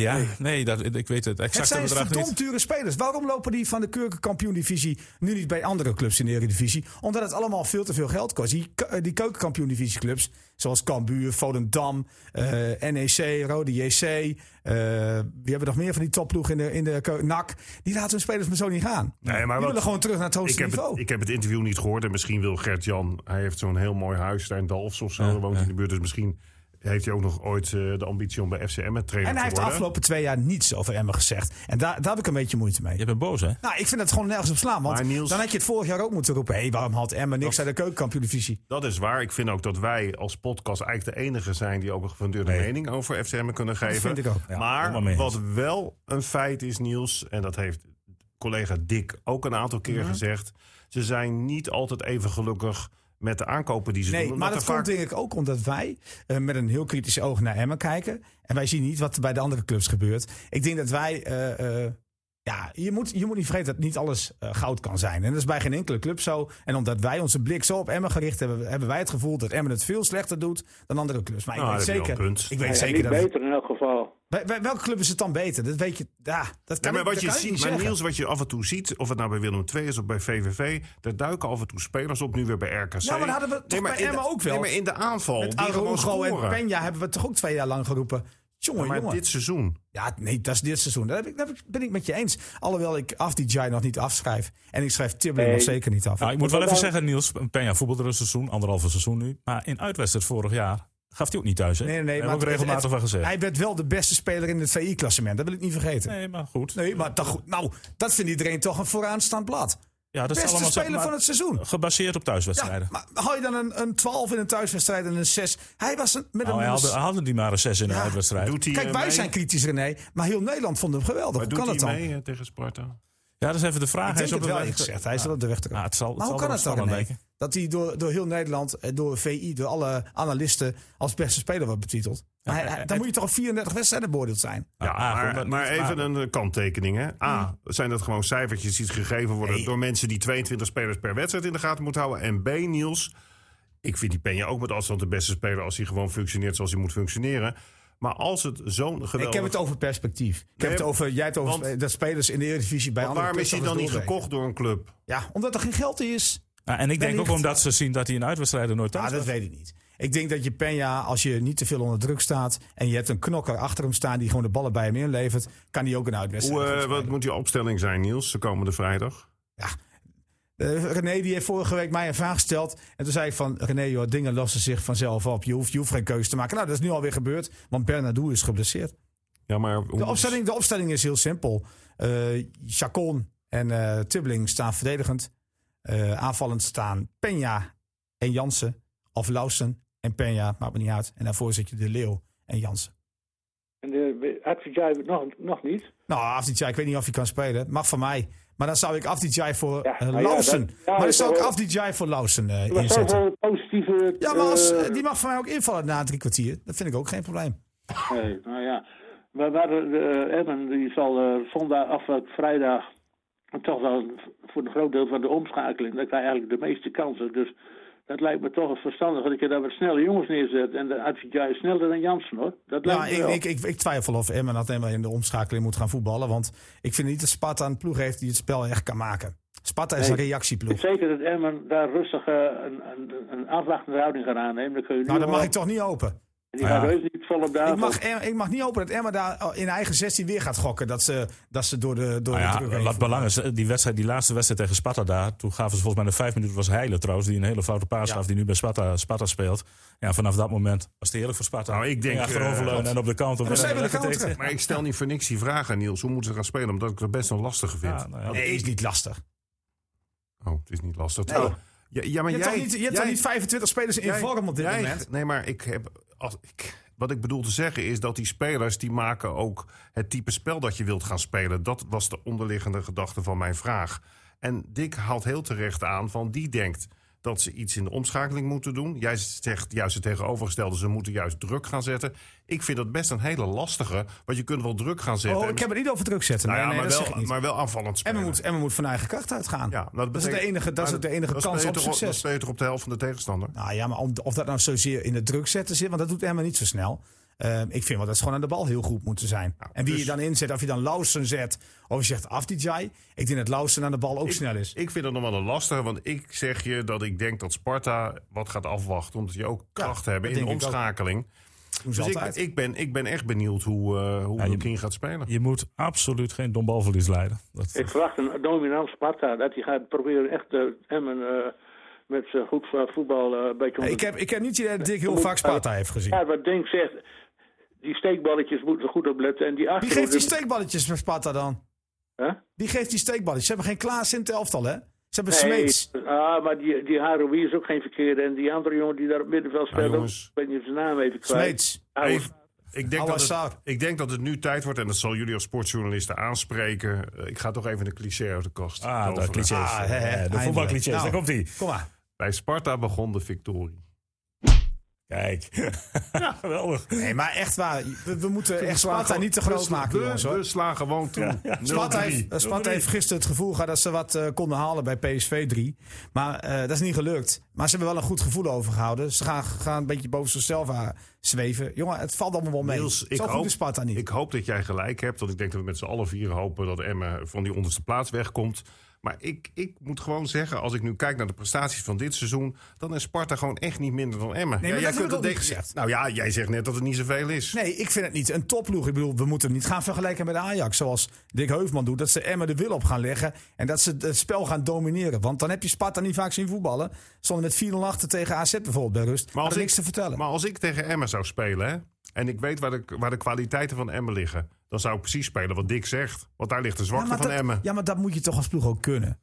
Ja, nee, dat, ik weet het Het exacte zijn bedrag verdomd niet. dure spelers. Waarom lopen die van de keukenkampioen-divisie nu niet bij andere clubs in de Eredivisie? Omdat het allemaal veel te veel geld kost. Die, ke- die keukenkampioen-divisieclubs, zoals Cambuur, Volendam, eh, NEC, Rode JC. eh wie hebben nog meer van die topploeg in de, in de NAC? Die laten hun spelers maar zo niet gaan. Nee, maar die wat- willen gewoon terug naar het Ik hoogste heb, niveau. het, ik heb het interview niet gehoord. En misschien wil Gert-Jan... Hij heeft zo'n heel mooi huis daar in Dalfs of zo. Ja, woont ja. in de buurt. Dus misschien heeft hij ook nog ooit eh, de ambitie om bij FCM met trainer en hij te heeft de worden. afgelopen twee jaar niets over Emmen gezegd. En daar, daar heb ik een beetje moeite mee. Je bent boos, hè? Nou, ik vind het gewoon nergens op slaan. Want Niels- dan had je het vorig jaar ook moeten roepen. Hé, waarom had Emmen niks uit de keukenkampioen-divisie? Dat is waar. Ik vind ook dat wij als podcast eigenlijk de enige zijn... die ook een gefundeerde Nee. mening over FCM kunnen geven. vind ik ook. Ja, maar wat wel een feit is, Niels... en dat heeft collega Dick ook een aantal keer gezegd... ze zijn niet altijd even gelukkig met de aankopen die ze doen. Nee, omdat maar dat vaak- komt denk ik ook omdat wij eh, met een heel kritisch oog naar Emmen kijken. En wij zien niet wat er bij de andere clubs gebeurt. Ik denk dat wij... eh, eh, ja, je moet, je moet niet vergeten dat niet alles eh, goud kan zijn. En dat is bij geen enkele club zo. En omdat wij onze blik zo op Emmen gericht hebben... hebben wij het gevoel dat Emmen het veel slechter doet dan andere clubs. Maar ik Nou, weet zeker... wel een punt. Ik weet Ja, zeker niet dat... beter in elk geval. Bij, bij welke club is het dan beter? Dat weet je... Ja, dat kan Ja, maar ik- wat dat je ziet, niet maar zeggen. Niels, wat je af en toe ziet, of het nou bij Willem II is of bij VVV, daar duiken af en toe spelers op, nu weer bij RKC. Ja, maar dat hadden we toch bij Emmen ook wel. Nee, maar in de aanval, Met Araujo en. Peña hebben we toch ook twee jaar lang geroepen. Jongen, maar jongen. dit seizoen, Ja, nee, dat is dit seizoen. Daar, heb ik, daar ben ik met je eens. Alhoewel ik af die Jai nog niet afschrijf. En ik schrijf Tibbling Nee. nog zeker niet af. Nou, ik moet wel Maar even zeggen, Niels. Penja voetbalde een seizoen, anderhalve seizoen nu. Maar in uitwedstrijd vorig jaar gaf hij ook niet thuis. Hè? nee, nee, nee. we ook regelmatig van gezegd. Hij werd wel de beste speler in het VI-klassement. Dat wil ik niet vergeten. Nee, Nee, maar goed. maar toch, goed. nou, dat vindt iedereen toch een vooraanstaand blad. Ja, dat is Beste allemaal zeg speler van het seizoen. gebaseerd op Ja, thuiswedstrijden. maar hou je dan een, een 12 in een thuiswedstrijd en een 6? Hij was een, met Nou, een... hij hadden, hadden die maar een zes in de Ja, uitwedstrijd. doet hij Kijk, eh, wij mee? zijn kritisch, René. Maar heel Nederland vond hem geweldig. Maar Hoe doet kan hij het dan? mee eh, tegen Sparta? Ja, dat is even de vraag. Ik Hij denk is op het de weg- gezegd. Hij is wel op de weg te Ja, het zal, het Maar hoe zal kan het dan, René? Dat hij door, door heel Nederland, eh, door VI, door alle analisten als beste speler wordt betiteld. Maar hij- hij- en- dan moet je toch op 34 wedstrijden beoordeeld zijn. Ja, maar, even een kanttekening. Hè. A, zijn dat gewoon cijfertjes die gegeven worden Nee. door mensen die 22 spelers per wedstrijd in de gaten moeten houden? En B, Niels, ik vind die Penja ook met afstand de beste speler als hij gewoon functioneert zoals hij moet functioneren. Maar als het zo'n geweldig... Ik heb het over perspectief. Ik heb het over, jij hebt het over want- dat spelers in de Eredivisie bij andere waarom is hij clubs dan niet gekocht door een club? Ja, omdat er geen geld is. Ja, en ik denk ook omdat ze zien dat hij in uitwedstrijden nooit thuis Ja, dat was. weet ik niet. Ik denk dat je Peña, als je niet te veel onder druk staat... en je hebt een knokker achter hem staan die gewoon de ballen bij hem inlevert... kan hij ook een uitwedstrijd Hoe, eh, wat moet die opstelling zijn, Niels, de komende vrijdag? Eh, René die heeft vorige week mij een vraag gesteld. En toen zei ik van, René, joh, dingen lossen zich vanzelf op. Je hoeft, je hoeft geen keuze te maken. Nou, dat is nu alweer gebeurd, want Bernardo is geblesseerd. Ja, maar De opstelling, de opstelling is heel simpel. Eh Chacon en eh Tibbling staan verdedigend. Eh, aanvallend staan Peña en Jansen. Of Lausen en Peña, maakt me niet uit. En daarvoor zit je De Leeuw en Jansen. En de Advijay nog, nog niet. Nou, Afdijay, ik weet niet of hij kan spelen. Mag van mij. Maar dan zou ik Afdijay voor Ja, eh, nou ja, Lausen. dat- ja, maar dan zou ik Afdijay voor Lausen eh, Er was inzetten. zoveel positieve... Ja, maar als, eh, eh, die mag van mij ook invallen na drie kwartier. Dat vind ik ook geen probleem. Nee, nou ja. Maar de Emmen die zal eh, zondag af eh, vrijdag toch wel voor een groot deel van de omschakeling, daar krijg je eigenlijk de meeste kansen. Dus dat lijkt me toch verstandig dat je daar wat snelle jongens neerzet. En de Advijay is sneller dan Jansen hoor. Dat lijkt Ja, me ik, ik, ik, ik twijfel of Emmen dat helemaal in de omschakeling moet gaan voetballen. Want ik vind niet dat Sparta een ploeg heeft die het spel echt kan maken. Sparta is Nee. een reactieploeg. Zeker dat Emmen daar rustig eh, een, een, een afwachtende houding gaat aannemen. Dan kun je nu Nou, dat mag wel- ik toch niet hopen. Die gaat heus niet de Ik mag, ik mag niet hopen dat Emmen daar in eigen 16 weer gaat gokken. Dat ze, dat ze door de, door Nou de ja, wat voetballen. belang is, die, wedstrijd, die laatste wedstrijd tegen Sparta daar. Toen gaven ze volgens mij de vijf minuten was Heilen trouwens. Die een hele foute paas Ja. gaf. Die nu bij Sparta, Sparta speelt. Ja, vanaf dat moment was het heerlijk voor Sparta. Nou, ik denk, Ging achteroverleunen eh, en op de kant. Op counteren. Maar ik stel niet voor niks die vraag aan Niels. Hoe moeten ze gaan spelen? Omdat ik dat best een lastige vind. Ja, nou ja, Nee, is niet lastig. Oh, het is niet lastig. Nee. Ja, ja, maar Je hebt, toch niet, je hebt jij- toch niet 25 spelers in jij- vorm op dit jij- moment? Nee, maar ik heb, als, ik, wat ik bedoel te zeggen is dat die spelers... die maken ook het type spel dat je wilt gaan spelen. Dat was de onderliggende gedachte van mijn vraag. En Dick haalt heel terecht aan van die denkt dat ze iets in de omschakeling moeten doen. Jij zegt juist het tegenovergestelde, ze moeten juist druk gaan zetten. Ik vind dat best een hele lastige, want je kunt wel druk gaan zetten. Oh, ik heb het niet over druk zetten. Nou Nee, ja, nee, maar, dat zeg ik wel, niet. maar wel aanvallend spelen. Emmen moet, Emmen moet van eigen kracht uitgaan. Ja, dat is de enige, dat is de enige kans op succes. speel je toch op de helft van de tegenstander? Nou ja, maar om, of dat nou zozeer in de druk zetten zit, want dat doet Emma niet zo snel. Eh, ik vind wel dat ze gewoon aan de bal heel goed moeten zijn. en wie dus- je dan inzet, of je dan Lausen zet, of je zegt Afdijay. Ik denk dat Lausen aan de bal ook snel is. Ik vind dat nog wel een lastige, want ik zeg je dat ik denk dat Sparta wat gaat afwachten. Omdat die ook kracht hebben in de omschakeling. Dus ik, ik, ben, ik ben echt benieuwd hoe, eh hoe Ja, je- Lukien gaat spelen. je moet absoluut geen dombalverlies leiden. Dat, Ik verwacht een dominant Sparta. Dat hij gaat proberen echt uh, Emmen uh, met uh, goed voetbal uh, een beetje onder... ik, heb, ik heb niet het idee dat Dick heel vaak Sparta heeft gezien. Ja, wat Denk zegt, die steekballetjes moeten goed op letten. En die Wie geeft die steekballetjes voor Sparta dan? Huh? Wie geeft die steekballetjes? Ze hebben geen Klaas in het elftal, hè? Ze hebben Nee, Smeets. ah, maar die, die Haroui is ook geen verkeerde. En die andere jongen die daar op middenveld speelt, ik weet niet of zijn naam even kwijt. Smeets. Ah, Even- ik, denk dat het, ik denk dat het nu tijd wordt, en dat zal jullie als sportjournalisten aanspreken. Eh, ik ga toch even een cliché uit de kast. ah, de toveren. clichés. Ah, Eh, de voetbalclichés, Nou. daar komt hij. Kom maar. Bij Sparta begon de victorie. Kijk. ja, geweldig. Nee, maar echt waar. We, we moeten echt Sparta niet te groot maken, we, jongens. Hoor. we slaan gewoon toe. 0-3. Sparta heeft, Sparta heeft gisteren het gevoel gehad dat ze wat eh, konden halen bij PSV 3. Maar eh, dat is niet gelukt. Maar ze hebben wel een goed gevoel overgehouden. Ze gaan, gaan een beetje boven zichzelf aan zweven. Jongen, het valt allemaal wel mee. Niels, ik hoop, is Sparta niet. ik hoop dat jij gelijk hebt. Want ik denk dat we met z'n allen vier hopen dat Emmen van die onderste plaats wegkomt. Maar ik, ik moet gewoon zeggen, als ik nu kijk naar de prestaties van dit seizoen... dan is Sparta gewoon echt niet minder dan Emmen. Nee, maar jij dat ook het gezegd. Nou ja, jij zegt net dat het niet zoveel is. Nee, ik vind het niet een topploeg. Ik bedoel, we moeten het niet gaan vergelijken met Ajax. Zoals Dick Heufman doet. Dat ze Emmen de wil op gaan leggen. En dat ze het spel gaan domineren. Want dan heb je Sparta niet vaak zien voetballen. Zonder met 4-0 achter tegen AZ bijvoorbeeld bij rust. Maar als ik- niks te vertellen. Maar als ik tegen Emmen zou spelen... Hè, en ik weet waar de, waar de kwaliteiten van Emmen liggen... dan zou ik precies spelen wat Dick zegt. Want daar ligt de zwakte van dat, Emmen. ja, maar dat moet je toch als ploeg ook kunnen.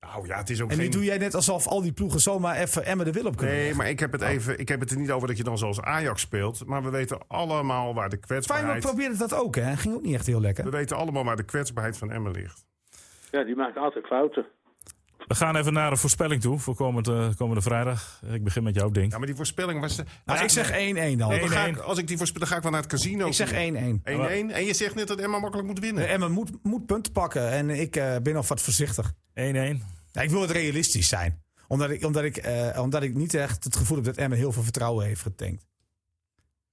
Nou ja, het is ook En nu geen... doe jij net alsof al die ploegen zomaar even Emmen de wil op kunnen. Nee, leggen. maar ik heb, het even, ik heb het er niet over dat je dan zoals Ajax speelt. Maar we weten allemaal waar de Feyenoord kwetsbaarheid... probeerde dat ook, hè? Ging ook niet echt heel lekker. We weten allemaal waar de kwetsbaarheid van Emmen ligt. Ja, die maakt altijd fouten. We gaan even naar een voorspelling toe voor komend, eh, komende vrijdag. Ik begin met jou, Dink. Ja, maar die voorspelling was... Nou, ik zeg 1-1 dan. Nee, dan ga 1-1. ik, als ik die voorspel, dan ga ik wel naar het casino. Ik zeg 1-1. 1-1. En je zegt net dat Emma makkelijk moet winnen. Emmen moet, moet punten pakken en ik eh, ben nog wat voorzichtig. 1-1. Ja, ik wil het realistisch zijn. Omdat ik, omdat, ik, eh, omdat ik niet echt het gevoel heb dat Emmen heel veel vertrouwen heeft getankt.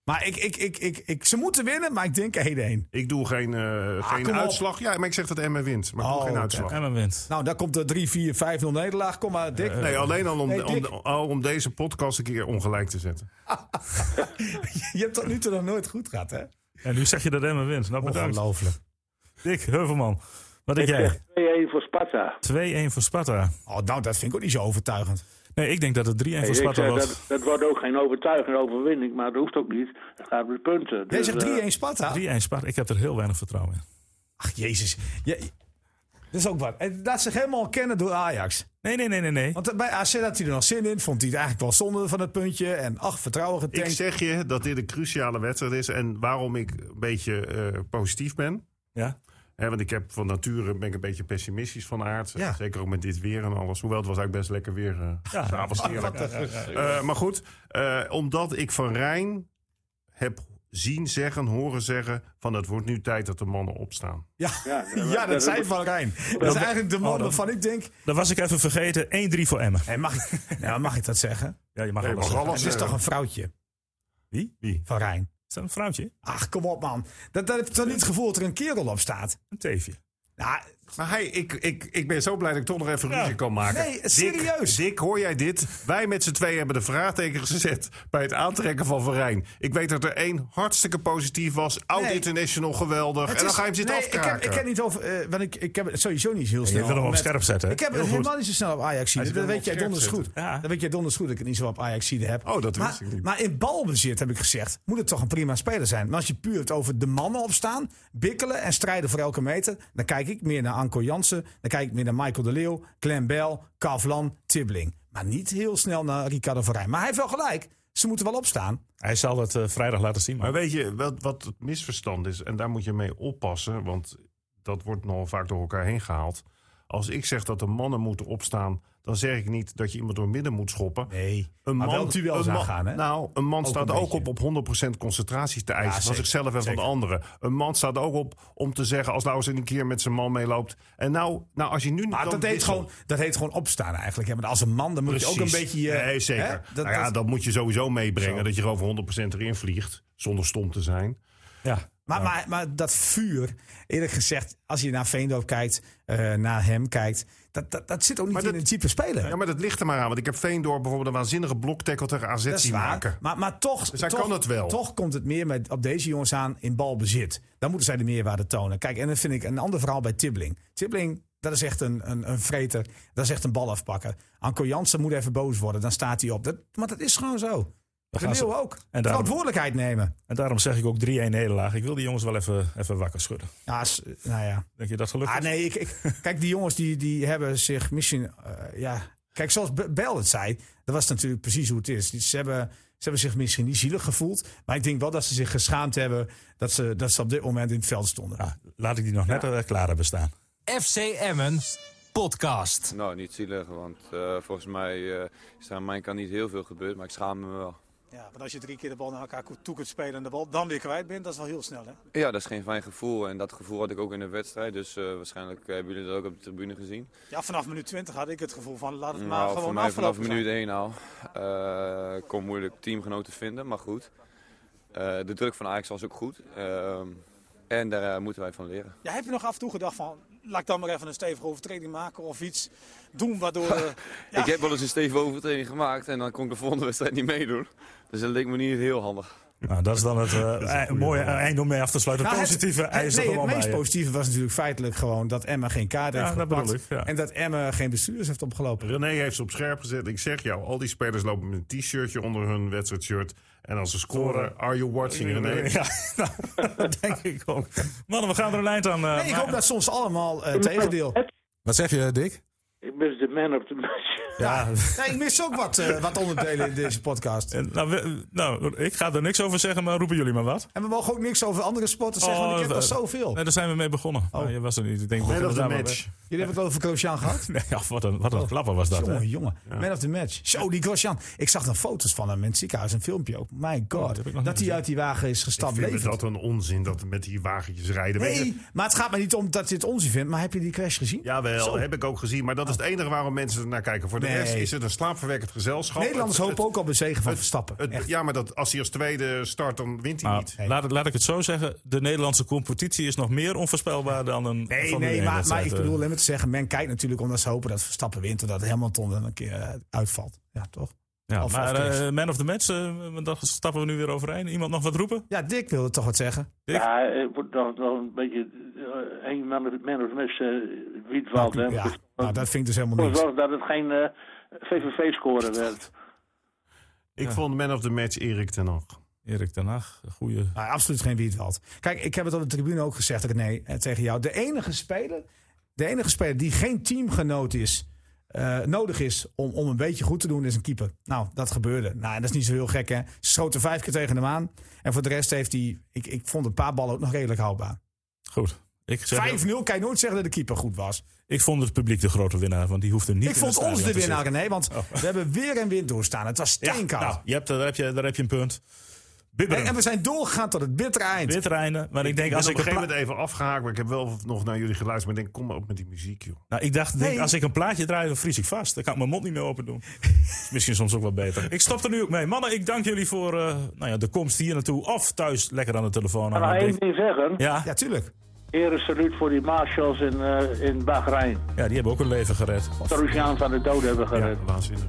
Maar ik, ik, ik, ik, ik, ze moeten winnen, maar ik denk 1-1. Ik doe geen, eh, geen uitslag. Ja, maar ik zeg dat Emmen wint. Maar ik doe Oh, geen uitslag. Emmen wint. Nou, daar komt de 3-4-5-0 nederlaag. Kom maar, Dick. Nee, alleen al om, Nee, om, Dick. al om deze podcast een keer ongelijk te zetten. Je hebt tot nu toe nog nooit goed gehad, hè? En nu zeg je dat Emmen wint. Nou, bedankt. Ongelooflijk. Dick Heuvelman. Wat denk jij? 2-1 voor Sparta. 2-1 voor Sparta. Oh, nou, dat vind ik ook niet zo overtuigend. Nee, ik denk dat het 3-1 voor ik Sparta wordt. dat, dat wordt ook geen overtuigende overwinning, maar dat hoeft ook niet. Het gaat om de punten. Jij Dus, zegt eh, 3-1 Sparta? 3-1 Sparta. Ik heb er heel weinig vertrouwen in. Ach, jezus. Je, dat is ook wat. Het laat zich helemaal kennen door Ajax. Nee, nee, nee, nee, nee. Want bij AZ had hij er nog zin in. Vond hij het eigenlijk wel zonde van het puntje. En ach, vertrouwen Ik getankt. zeg je dat dit een cruciale wedstrijd is. En waarom ik een beetje eh, positief ben. Ja? Want ik heb van nature ben ik een beetje pessimistisch van aard. Ja. Zeker ook met dit weer en alles. Hoewel het was eigenlijk best lekker weer. eh Ja. s'avonds heerlijk. Eh, maar goed, eh, omdat ik van Rijn heb zien zeggen, horen zeggen... van het wordt nu tijd dat de mannen opstaan. Ja, Ja, ja, dat zei Van Rijn. Dat is eigenlijk de man Oh, waarvan ik denk... Dat was ik even vergeten. 1-3 voor Emmen. Hey, mag, ik, nou, mag ik dat zeggen? Ja, je mag Nee, alles mag zeggen. Het is eh, toch een vrouwtje, Wie? Wie? Van Rijn. Is dat een vrouwtje? Ach, kom op man. Dat, dat heb je toch niet het gevoel dat er een kerel op staat? Een teefje. Nou, Maar hij, ik, ik, ik ben zo blij dat ik toch nog even Ja. ruzie kan maken. Nee, serieus. Dick, Dick, hoor jij dit? Wij met z'n tweeën hebben de vraagteken gezet bij het aantrekken van Verijn. Ik weet dat er één hartstikke positief was. Oud Nee. International, geweldig. het en dan is- ga je hem zitten nee, ik heb, ik heb niet over... eh, want ik, ik heb het sowieso niet heel snel... je wil hem op met- scherp zetten, hè? Ik heb het helemaal niet zo snel op Ajax zien. Dat weet jij donders goed. Ja. Dat weet jij donders goed dat ik het niet zo op Ajax zien heb. Oh, dat maar, wist ik niet. Maar in balbezit heb ik gezegd, moet het toch een prima speler zijn. Maar als je puur het over de mannen opstaan, bikkelen en strijden voor elke meter, dan kijk ik meer naar Anko Jansen, dan kijk ik meer naar Michael de Leeuw, Clem Bell, Kavlan, Tibbling. Maar niet heel snel naar Ricardo van Rijn. Maar hij heeft wel gelijk. Ze moeten wel opstaan. Hij zal het eh, vrijdag laten zien. Maar Maar weet je wat, wat het misverstand is? En daar moet je mee oppassen. Want dat wordt nogal vaak door elkaar heen gehaald. Als ik zeg dat de mannen moeten opstaan... dan zeg ik niet dat je iemand door midden moet schoppen. Nee, Een maar wel duels een man- aangaan, hè? Nou, een man Ook staat een ook beetje. op op 100% concentratie te eisen. zeker, zichzelf en van de anderen. Een man staat ook op om te zeggen... als nou eens een keer met zijn man meeloopt. En nou, nou als je nu... Maar dat heet, gewoon, dat heet gewoon opstaan eigenlijk. hè. Maar als een man, dan moet je ook een beetje... nee, zeker. hè? Dat, nou ja, dat- dat moet je sowieso meebrengen. Zo. Dat je gewoon voor 100% erin vliegt. Zonder stom te zijn. ja. Maar, maar, maar dat vuur, eerlijk gezegd, als je naar Veendorp kijkt, eh, naar hem kijkt, dat, dat, dat zit ook niet Maar in dat- een type speler. Ja, maar dat ligt er maar aan. Want ik heb Veendorp bijvoorbeeld een waanzinnige bloktackle tegen AZ zien waar. maken. Maar, maar toch, Dus toch, kan het wel. toch komt het meer met, op deze jongens aan in balbezit. Dan moeten zij de meerwaarde tonen. Kijk, en dan vind ik een ander verhaal bij Tibbling. Tibbling, dat is echt een, een, een vreter. Dat is echt een bal afpakken. Anko Jansen moet even boos worden. Dan staat hij op. Dat, maar dat is gewoon zo. Ook. daarom- Verantwoordelijkheid nemen. En daarom zeg ik ook 3-1 nederlaag. Ik wil die jongens wel even, even wakker schudden. Ja, s- nou ja. Denk je dat gelukt Ah, is? nee, ik, ik- kijk, die jongens die, die hebben zich misschien. eh, ja. Kijk, zoals Be- Bel het zei, dat was natuurlijk precies hoe het is. Ze hebben, ze hebben zich misschien niet zielig gevoeld. Maar ik denk wel dat ze zich geschaamd hebben dat ze, dat ze op dit moment in het veld stonden. Ja, laat ik die nog net eh, klaar hebben staan. FC Emmen podcast. Nou, niet zielig, want eh, volgens mij eh, is er aan mijn kant niet heel veel gebeurd, maar ik schaam me wel. Ja, want als je drie keer de bal naar elkaar toe kunt spelen en de bal dan weer kwijt bent, dat is wel heel snel. Hè? Ja, dat is geen fijn gevoel en dat gevoel had ik ook in de wedstrijd, dus eh, waarschijnlijk hebben jullie dat ook op de tribune gezien. Ja, vanaf minuut 20 had ik het gevoel van laat het maar Nou, gewoon voor mij vanaf minuut zijn. 1 al. Eh, Ik kon moeilijk teamgenoten vinden, maar goed. Eh, de druk van Ajax was ook goed. Ehm, en daar eh, moeten wij van leren. Ja, heb je nog af en toe gedacht van, laat ik dan maar even een stevige overtreding maken of iets doen waardoor... eh, ja, Ik heb wel eens een stevige overtreding gemaakt en dan kon ik de volgende wedstrijd niet meedoen. Dus dat leek me niet heel handig. Nou, dat is dan het eh, een mooie eind om mee af te sluiten. Nou, het- Positieve het, eisen nee, het meest bij positieve was natuurlijk feitelijk gewoon dat Emma geen kaart Ja, heeft dat gepakt. ik, ja. En dat Emma geen bestuurders heeft opgelopen. René heeft ze op scherp gezet. Ik zeg jou, al die spelers lopen met een t-shirtje onder hun wedstrijdshirt. En als ze scoren, are you watching René? Ja, nou, dat denk ik ook. Mannen, we gaan er een eind aan. eh, Nee, ik hoop dat soms allemaal eh tegendeel. Wat zeg je, Dick? Ik ben de man of the match. Ja. Nee, ik mis ook wat, eh, wat onderdelen in deze podcast. En, nou, we- nou, ik ga er niks over zeggen, maar roepen jullie maar wat. En we mogen ook niks over andere sporten zeggen, want ik heb Oh, er eh, zoveel. Nee, daar zijn we mee begonnen. Oh. Nou, je was er niet. Ik denk, Man of the match. Jullie hebben het over Grosjean gehad? Nee, ja, wat een, wat een klapper was dat, hè? Jongen, jongen. Man of the match. Zo, die Grosjean. Ik zag dan foto's van hem in het ziekenhuis, een filmpje ook. My god. ik niet dat hij uit die wagen is Ik gestapt. vind levend. dat een onzin dat met die wagentjes rijden. Nee, maar het gaat me niet om dat je het onzin vindt. Maar heb je die crash gezien? Jawel, heb ik ook gezien. Maar dat is het enige waarom mensen er naar kijken. Voor de Rest is het een slaapverwekkend gezelschap. Nederlanders Het- hopen ook op een zegen van het- Verstappen. het- ja, maar dat, als hij als tweede start, dan wint hij Maar niet. laat, laat ik het zo zeggen. De Nederlandse competitie is nog meer onvoorspelbaar dan een Nee, Formule nee, 1 maar, maar ik bedoel alleen maar te zeggen... men kijkt natuurlijk omdat ze hopen dat Verstappen wint... en dat Hamilton dan een keer eh, uitvalt. Ja, toch? Ja, Of- maar eh, man of the match, eh, daar stappen we nu weer overheen. Iemand nog wat roepen? Ja, Dick wilde toch wat zeggen. Ja, het wordt nog, nog een beetje een man of man of mis uh, Wiedwald. hè. Ja, nou, dat vind ik dus helemaal niet. zorg dat het geen eh, VVV-score werd. Ik vond man of the match Erik ten Hag. Erik ten Hag, goede. Nou, absoluut geen Wiedwald. Kijk, ik heb het op de tribune ook gezegd, René, eh, tegen jou. De enige speler, de enige speler die geen teamgenoot is, eh, nodig is om, om een beetje goed te doen, is een keeper. Nou, dat gebeurde. Nou, en dat is niet zo heel gek, hè. Ze schoten vijf keer tegen hem aan. En voor de rest heeft hij, ik, ik vond een paar ballen ook nog redelijk houdbaar. Goed. Ik, zeg, 5-0 kan je nooit zeggen dat de keeper goed was. ik vond het publiek de grote winnaar, want die hoefde niet Ik vond ons de winnaar. René, want we hebben weer en wind doorstaan. Het was Ja, steenkoud. nou, je hebt, daar, heb je, daar heb je een punt. Bibberen. en, en we zijn doorgegaan tot het bittere eind. Dit rijden. Maar ik denk, Ik als op ik een een gegeven moment even afgehaakt. Maar ik heb wel nog naar jullie geluisterd. Maar ik denk, kom maar op met die muziek, joh. nou, ik dacht, denk, Nee. als ik een plaatje draai, dan vries ik vast. Dan kan ik mijn mond niet meer open doen. Misschien soms ook wel beter. Ik stop er nu ook mee. Mannen, ik dank jullie voor eh, nou ja, de komst hier naartoe. Of thuis lekker aan de telefoon. Aan één ding zeggen. ja, Ja, tuurlijk. Ere saluut voor die marshals in, eh in Bahrein. ja, die hebben ook een leven gered. Tarousiaan van de dood hebben Ja, gered. waanzinnig.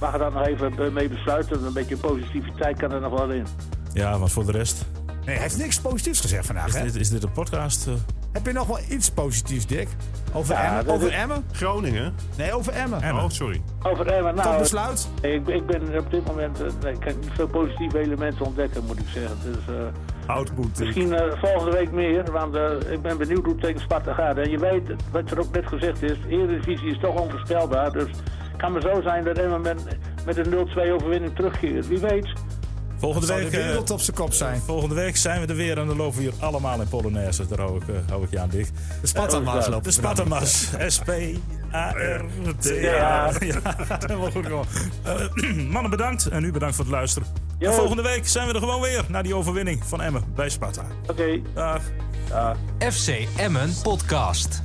Mag er dan nog even mee besluiten? Een beetje positiviteit kan er nog wel in. Ja, want voor de rest Nee, hij heeft niks positiefs gezegd vandaag. is Hè? dit, is dit een podcast. eh, Heb je nog wel iets positiefs, Dick? Over Ja, Emmen? Over is- Emmen? Groningen? Nee, over Emmen. Emmen. Oh, sorry. Over Emmen, Tot nou, besluit. ik, ik ben op dit moment, eh, nee, ik kan niet veel positieve elementen ontdekken, moet ik zeggen. Dus, eh, Misschien eh, volgende week meer, want eh, ik ben benieuwd hoe het tegen Sparta gaat. En je weet, wat er ook net gezegd is, Eredivisie is toch onvoorspelbaar. Dus het kan maar zo zijn dat Emmen met, met een 0-2 overwinning terugkeert. Wie weet. Volgende Zal de week, eh, wereld op zijn kop zijn. volgende week zijn we er weer en dan lopen we hier allemaal in Polonaise. Daar hou ik, eh, hou ik je aan dik. De Sparta-maas loopt De er dan. Spartamas. S-P-A-R-T. Ja. Helemaal goed. Eh, mannen, bedankt. En u bedankt voor het luisteren. En volgende week zijn we er gewoon weer. Na die overwinning van Emmen bij Sparta. Oké. Dag. FC Emmen Podcast.